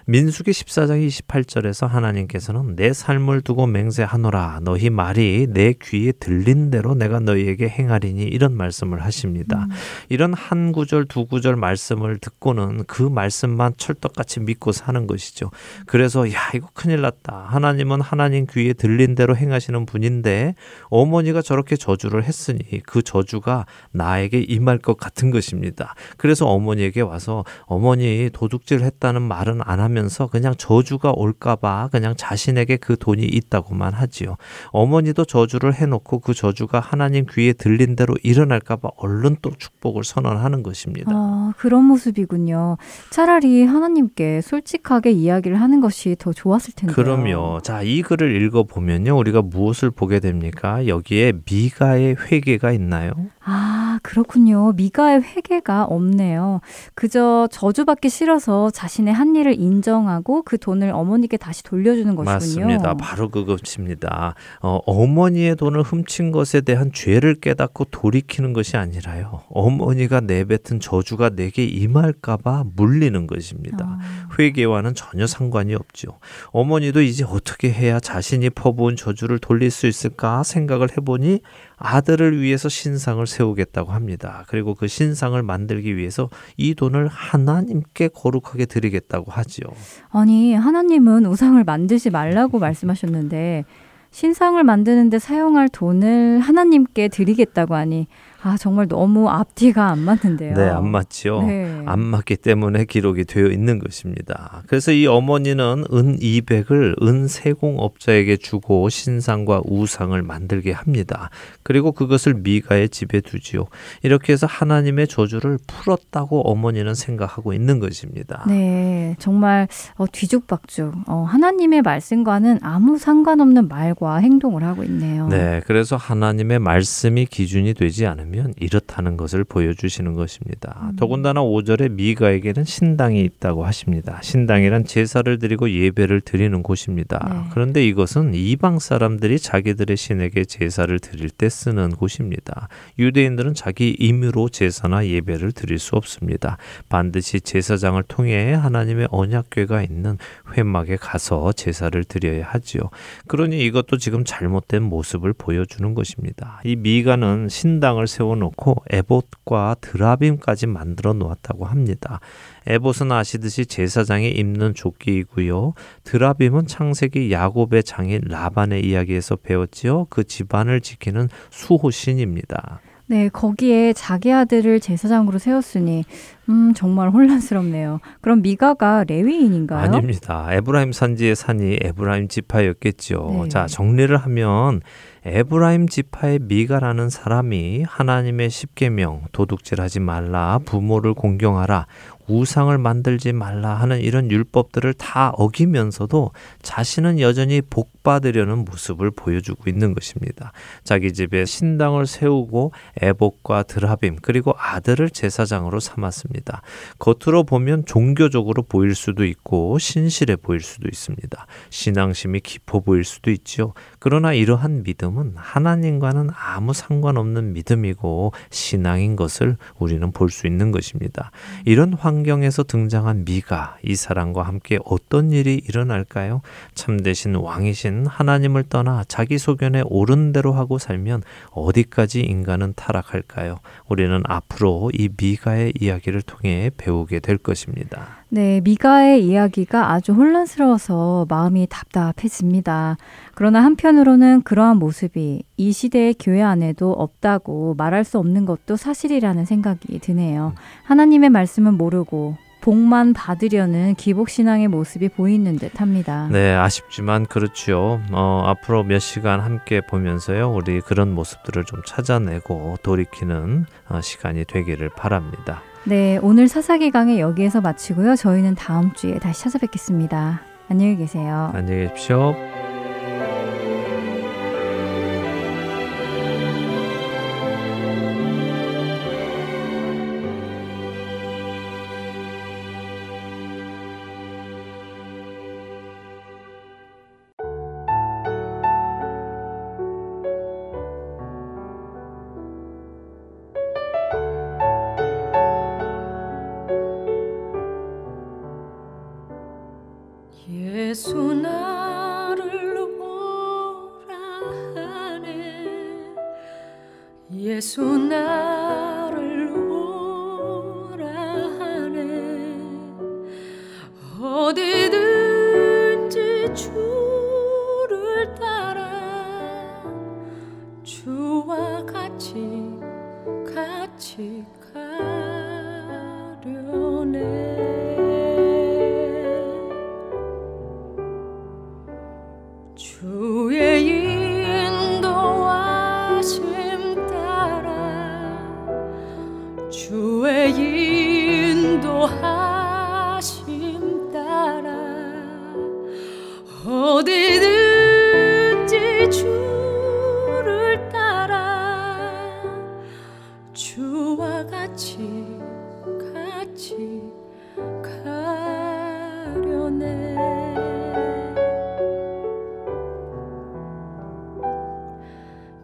민수기 14장 28절에서 하나님께서는 내 삶을 두고 맹세하노라 너희 말이 내 귀에 들린 대로 내가 너희에게 행하리니 이런 말씀을 하십니다. 음. 이런 한 구절 두 구절 말씀을 듣고는 그 말씀만 철떡같이 믿고 사는 것이죠. 그래서 야 이거 큰일 났다. 하나님은 하나님 귀에 들린 대로 행하시는 분인데 어머니가 저렇게 저주를 했으니 그 저주가 나에게 임할 것 같은 것입니다. 그래서 어머니에게 와서 어머니 도둑질 했다는 말은 안 합니다. 하면서 그냥 저주가 올까봐 그냥 자신에게 그 돈이 있다고만 하지요. 어머니도 저주를 해놓고 그 저주가 하나님 귀에 들린 대로 일어날까봐 얼른 또 축복을 선언하는 것입니다. 아, 그런 모습이군요. 차라리 하나님께 솔직하게 이야기를 하는 것이 더 좋았을 텐데요. 그럼요. 자, 이 글을 읽어보면요. 우리가 무엇을 보게 됩니까? 여기에 미가의 회개가 있나요? 아, 그렇군요. 미가의 회개가 없네요. 그저 저주받기 싫어서 자신의 한 일을 인 정하고 그 돈을 어머니께 다시 돌려주는 것이군요. 맞습니다. 바로 그것입니다. 어, 어머니의 돈을 훔친 것에 대한 죄를 깨닫고 돌이키는 것이 아니라요. 어머니가 내뱉은 저주가 내게 임할까봐 물리는 것입니다. 아. 회개와는 전혀 상관이 없죠. 어머니도 이제 어떻게 해야 자신이 퍼부은 저주를 돌릴 수 있을까 생각을 해보니 아들을 위해서 신상을 세우겠다고 합니다. 그리고 그 신상을 만들기 위해서 이 돈을 하나님께 거룩하게 드리겠다고 하지요. 아니, 하나님은 우상을 만들지 말라고 말씀하셨는데 신상을 만드는데 사용할 돈을 하나님께 드리겠다고 하니 아 정말 너무 앞뒤가 안 맞는데요. 네, 안 맞지요. 네. 안 맞기 때문에 기록이 되어 있는 것입니다. 그래서 이 어머니는 은 200을 은 세공업자에게 주고 신상과 우상을 만들게 합니다. 그리고 그것을 미가의 집에 두지요. 이렇게 해서 하나님의 저주를 풀었다고 어머니는 생각하고 있는 것입니다. 네, 정말 어, 뒤죽박죽. 어, 하나님의 말씀과는 아무 상관없는 말과 행동을 하고 있네요. 네, 그래서 하나님의 말씀이 기준이 되지 않으면 보면 이렇다는 것을 보여주시는 것입니다. 음. 더군다나 5절에 미가에게는 신당이 있다고 하십니다. 신당이란 제사를 드리고 예배를 드리는 곳입니다. 네. 그런데 이것은 이방 사람들이 자기들의 신에게 제사를 드릴 때 쓰는 곳입니다. 유대인들은 자기 임의로 제사나 예배를 드릴 수 없습니다. 반드시 제사장을 통해 하나님의 언약궤가 있는 회막에 가서 제사를 드려야 하지요. 그러니 이것도 지금 잘못된 모습을 보여주는 것입니다. 이 미가는 신당을 세워 놓고 에봇과 드라빔까지 만들어 놓았다고 합니다. 에봇은 아시듯이 제사장이 입는 조끼이고요. 드라빔은 창세기 야곱의 장인 라반의 이야기에서 배웠지요. 그 집안을 지키는 수호신입니다. 네, 거기에 자기 아들을 제사장으로 세웠으니 음, 정말 혼란스럽네요. 그럼 미가가 레위인인가요? 아닙니다. 에브라임 산지에 사니 에브라임 지파였겠죠. 네. 자, 정리를 하면 에브라임 지파의 미가라는 사람이 하나님의 십계명 도둑질하지 말라 부모를 공경하라 우상을 만들지 말라 하는 이런 율법들을 다 어기면서도 자신은 여전히 복 받으려는 모습을 보여주고 있는 것입니다. 자기 집에 신당을 세우고 에복과 드라빔 그리고 아들을 제사장으로 삼았습니다. 겉으로 보면 종교적으로 보일 수도 있고 신실해 보일 수도 있습니다. 신앙심이 깊어 보일 수도 있지요. 그러나 이러한 믿음은 하나님과는 아무 상관없는 믿음이고 신앙인 것을 우리는 볼 수 있는 것입니다. 이런 환 환경에서 등장한 미가 이 사람과 함께 어떤 일이 일어날까요? 참되신 왕이신 하나님을 떠나 자기 소견에 옳은 대로 하고 살면 어디까지 인간은 타락할까요? 우리는 앞으로 이 미가의 이야기를 통해 배우게 될 것입니다. 네, 미가의 이야기가 아주 혼란스러워서 마음이 답답해집니다. 그러나 한편으로는 그러한 모습이 이 시대의 교회 안에도 없다고 말할 수 없는 것도 사실이라는 생각이 드네요. 하나님의 말씀은 모르고 복만 받으려는 기복신앙의 모습이 보이는 듯 합니다. 네, 아쉽지만 그렇죠. 어, 앞으로 몇 시간 함께 보면서요, 우리 그런 모습들을 좀 찾아내고 돌이키는 어, 시간이 되기를 바랍니다. 네, 오늘 사사기 강의 여기에서 마치고요. 저희는 다음 주에 다시 찾아뵙겠습니다. 안녕히 계세요. 안녕히 계십시오.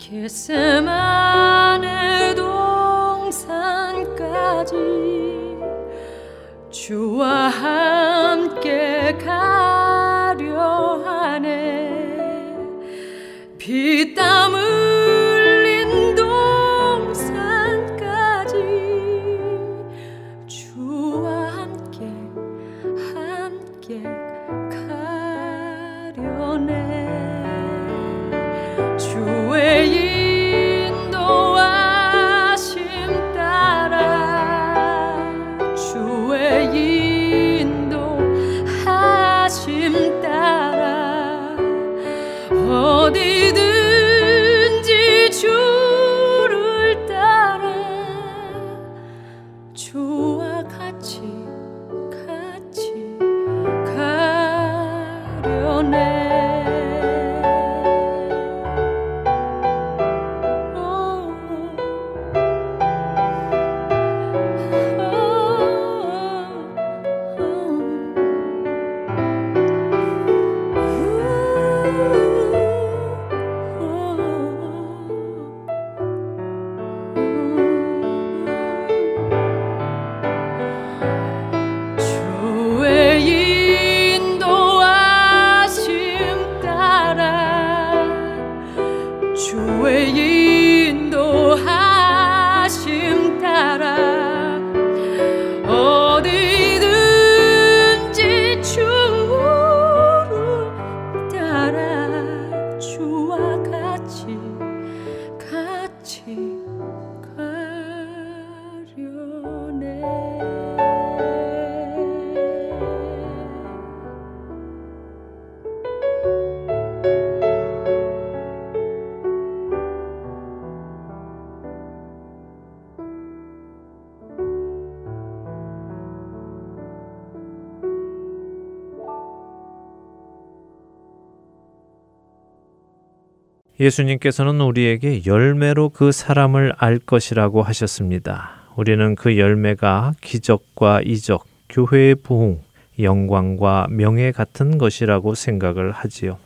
겟세만의 동산까지 주와 예수님께서는 우리에게 열매로 그 사람을 알 것이라고 하셨습니다. 우리는 그 열매가 기적과 이적, 교회의 부흥, 영광과 명예 같은 것이라고 생각을 하지요.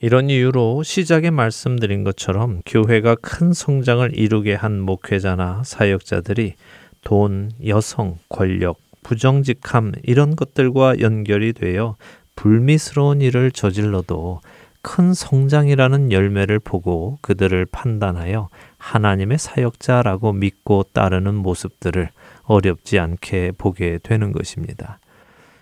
이런 이유로 시작에 말씀드린 것처럼 교회가 큰 성장을 이루게 한 목회자나 사역자들이 돈, 여성, 권력, 부정직함 이런 것들과 연결이 되어 불미스러운 일을 저질러도 큰 성장이라는 열매를 보고 그들을 판단하여 하나님의 사역자라고 믿고 따르는 모습들을 어렵지 않게 보게 되는 것입니다.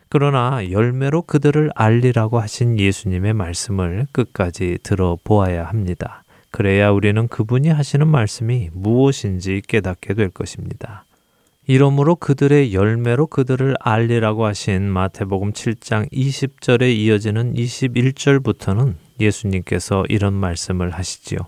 그러나 열매로 그들을 알리라고 하신 예수님의 말씀을 끝까지 들어보아야 합니다. 그래야 우리는 그분이 하시는 말씀이 무엇인지 깨닫게 될 것입니다. 이러므로 그들의 열매로 그들을 알리라고 하신 마태복음 7장 20절에 이어지는 21절부터는 예수님께서 이런 말씀을 하시지요.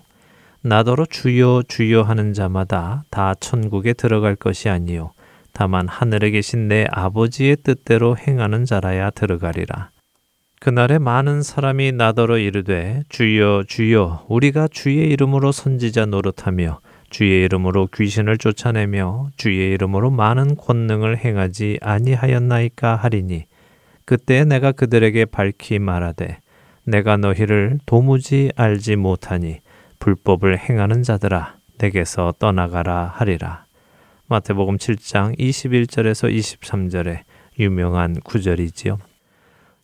나더러 주여 주여 하는 자마다 다 천국에 들어갈 것이 아니요 다만 하늘에 계신 내 아버지의 뜻대로 행하는 자라야 들어가리라. 그날에 많은 사람이 나더러 이르되 주여 주여 우리가 주의 이름으로 선지자 노릇하며 주의 이름으로 귀신을 쫓아내며 주의 이름으로 많은 권능을 행하지 아니하였나이까 하리니 그때 내가 그들에게 밝히 말하되 내가 너희를 도무지 알지 못하니 불법을 행하는 자들아 내게서 떠나가라 하리라. 마태복음 7장 21절에서 23절의 유명한 구절이지요.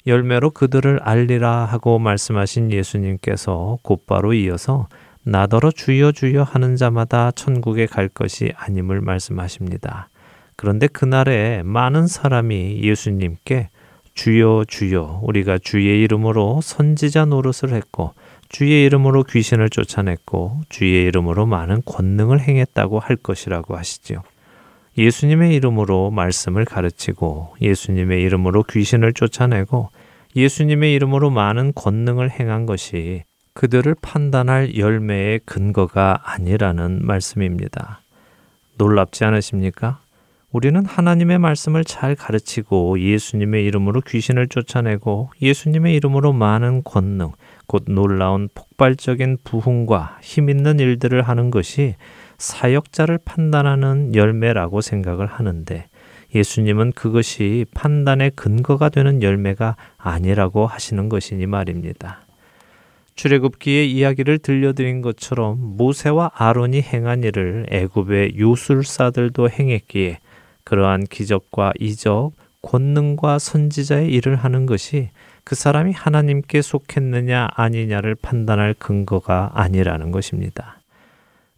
열매로 그들을 알리라 하고 말씀하신 예수님께서 곧바로 이어서 나더러 주여 주여 하는 자마다 천국에 갈 것이 아님을 말씀하십니다. 그런데 그날에 많은 사람이 예수님께 주여 주여 우리가 주의 이름으로 선지자 노릇을 했고 주의 이름으로 귀신을 쫓아냈고 주의 이름으로 많은 권능을 행했다고 할 것이라고 하시지요. 예수님의 이름으로 말씀을 가르치고 예수님의 이름으로 귀신을 쫓아내고 예수님의 이름으로 많은 권능을 행한 것이 그들을 판단할 열매의 근거가 아니라는 말씀입니다. 놀랍지 않으십니까? 우리는 하나님의 말씀을 잘 가르치고 예수님의 이름으로 귀신을 쫓아내고 예수님의 이름으로 많은 권능, 곧 놀라운 폭발적인 부흥과 힘 있는 일들을 하는 것이 사역자를 판단하는 열매라고 생각을 하는데 예수님은 그것이 판단의 근거가 되는 열매가 아니라고 하시는 것이니 말입니다. 출애굽기의 이야기를 들려드린 것처럼 모세와 아론이 행한 일을 애굽의 요술사들도 행했기에 그러한 기적과 이적, 권능과 선지자의 일을 하는 것이 그 사람이 하나님께 속했느냐 아니냐를 판단할 근거가 아니라는 것입니다.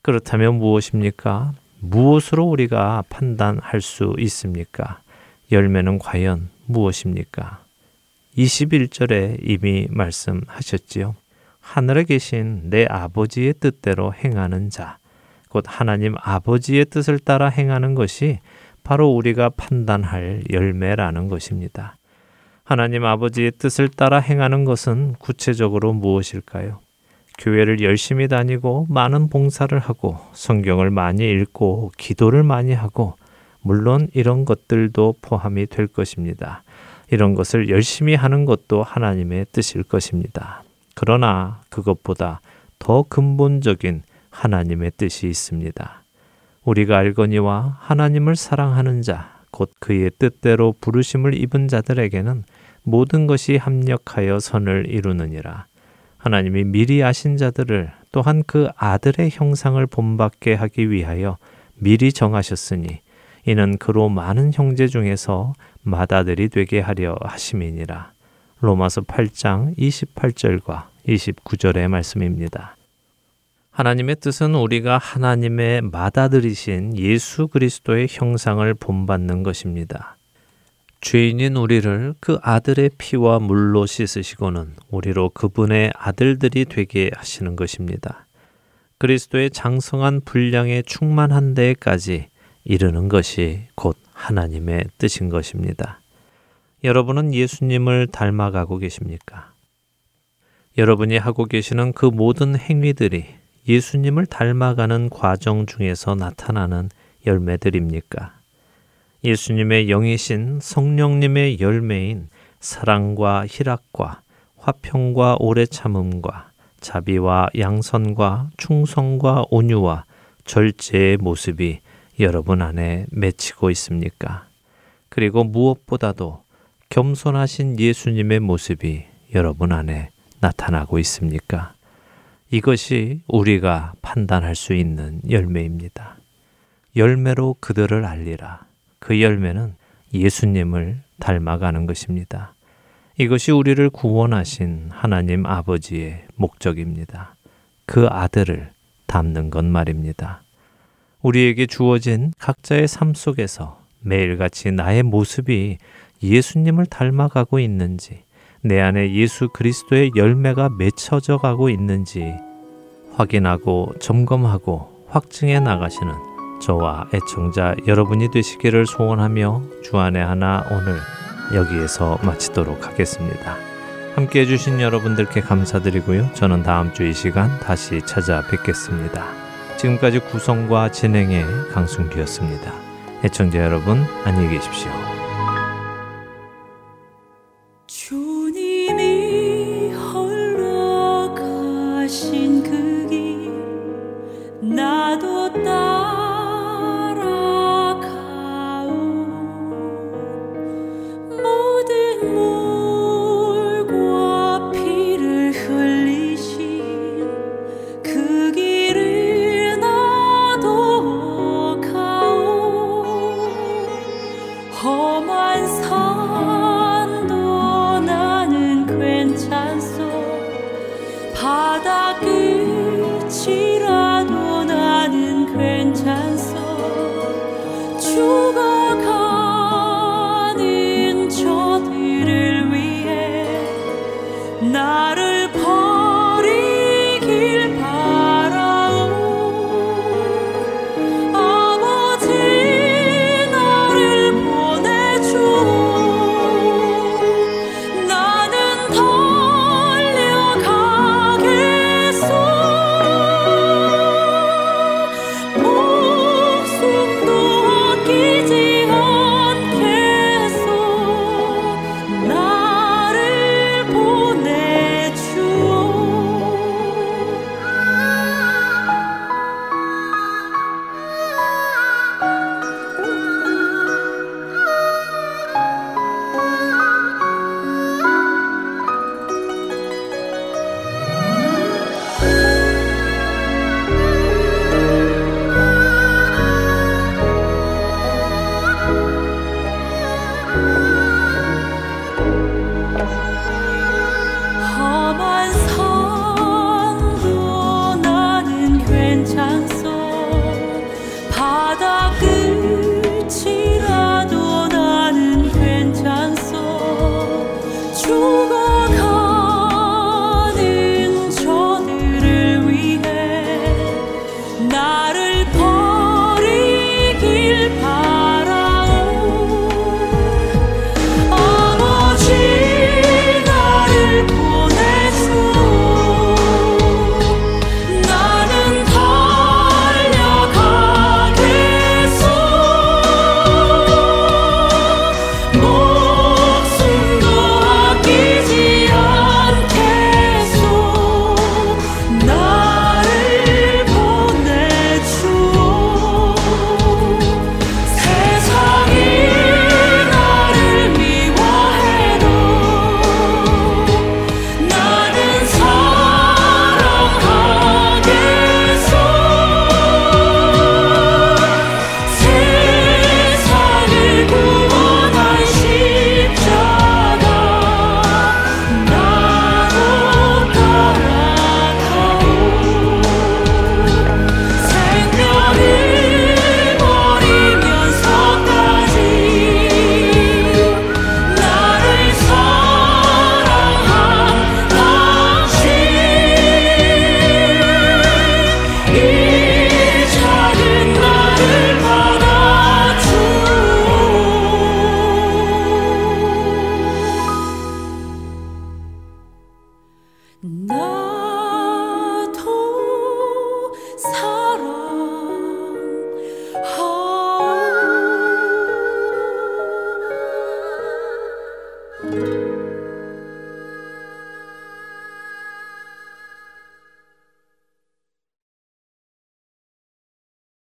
그렇다면 무엇입니까? 무엇으로 우리가 판단할 수 있습니까? 열매는 과연 무엇입니까? 21절에 이미 말씀하셨지요. 하늘에 계신 내 아버지의 뜻대로 행하는 자, 곧 하나님 아버지의 뜻을 따라 행하는 것이 바로 우리가 판단할 열매라는 것입니다. 하나님 아버지의 뜻을 따라 행하는 것은 구체적으로 무엇일까요? 교회를 열심히 다니고 많은 봉사를 하고 성경을 많이 읽고 기도를 많이 하고 물론 이런 것들도 포함이 될 것입니다. 이런 것을 열심히 하는 것도 하나님의 뜻일 것입니다. 그러나 그것보다 더 근본적인 하나님의 뜻이 있습니다. 우리가 알거니와 하나님을 사랑하는 자, 곧 그의 뜻대로 부르심을 입은 자들에게는 모든 것이 합력하여 선을 이루느니라. 하나님이 미리 아신 자들을 또한 그 아들의 형상을 본받게 하기 위하여 미리 정하셨으니 이는 그로 많은 형제 중에서 맏아들이 되게 하려 하심이니라. 로마서 8장 28절과 29절의 말씀입니다. 하나님의 뜻은 우리가 하나님의 맏아들이신 예수 그리스도의 형상을 본받는 것입니다. 죄인인 우리를 그 아들의 피와 물로 씻으시고는 우리로 그분의 아들들이 되게 하시는 것입니다. 그리스도의 장성한 분량에 충만한 데까지 이르는 것이 곧 하나님의 뜻인 것입니다. 여러분은 예수님을 닮아가고 계십니까? 여러분이 하고 계시는 그 모든 행위들이 예수님을 닮아가는 과정 중에서 나타나는 열매들입니까? 예수님의 영이신 성령님의 열매인 사랑과 희락과 화평과 오래 참음과 자비와 양선과 충성과 온유와 절제의 모습이 여러분 안에 맺히고 있습니까? 그리고 무엇보다도 겸손하신 예수님의 모습이 여러분 안에 나타나고 있습니까? 이것이 우리가 판단할 수 있는 열매입니다. 열매로 그들을 알리라. 그 열매는 예수님을 닮아가는 것입니다. 이것이 우리를 구원하신 하나님 아버지의 목적입니다. 그 아들을 닮는 것 말입니다. 우리에게 주어진 각자의 삶 속에서 매일같이 나의 모습이 예수님을 닮아가고 있는지, 내 안에 예수 그리스도의 열매가 맺혀져 가고 있는지 확인하고 점검하고 확증해 나가시는 저와 애청자 여러분이 되시기를 소원하며 주안의 하나 오늘 여기에서 마치도록 하겠습니다. 함께 해주신 여러분들께 감사드리고요. 저는 다음 주 이 시간 다시 찾아뵙겠습니다. 지금까지 구성과 진행의 강순기였습니다. 애청자 여러분 안녕히 계십시오.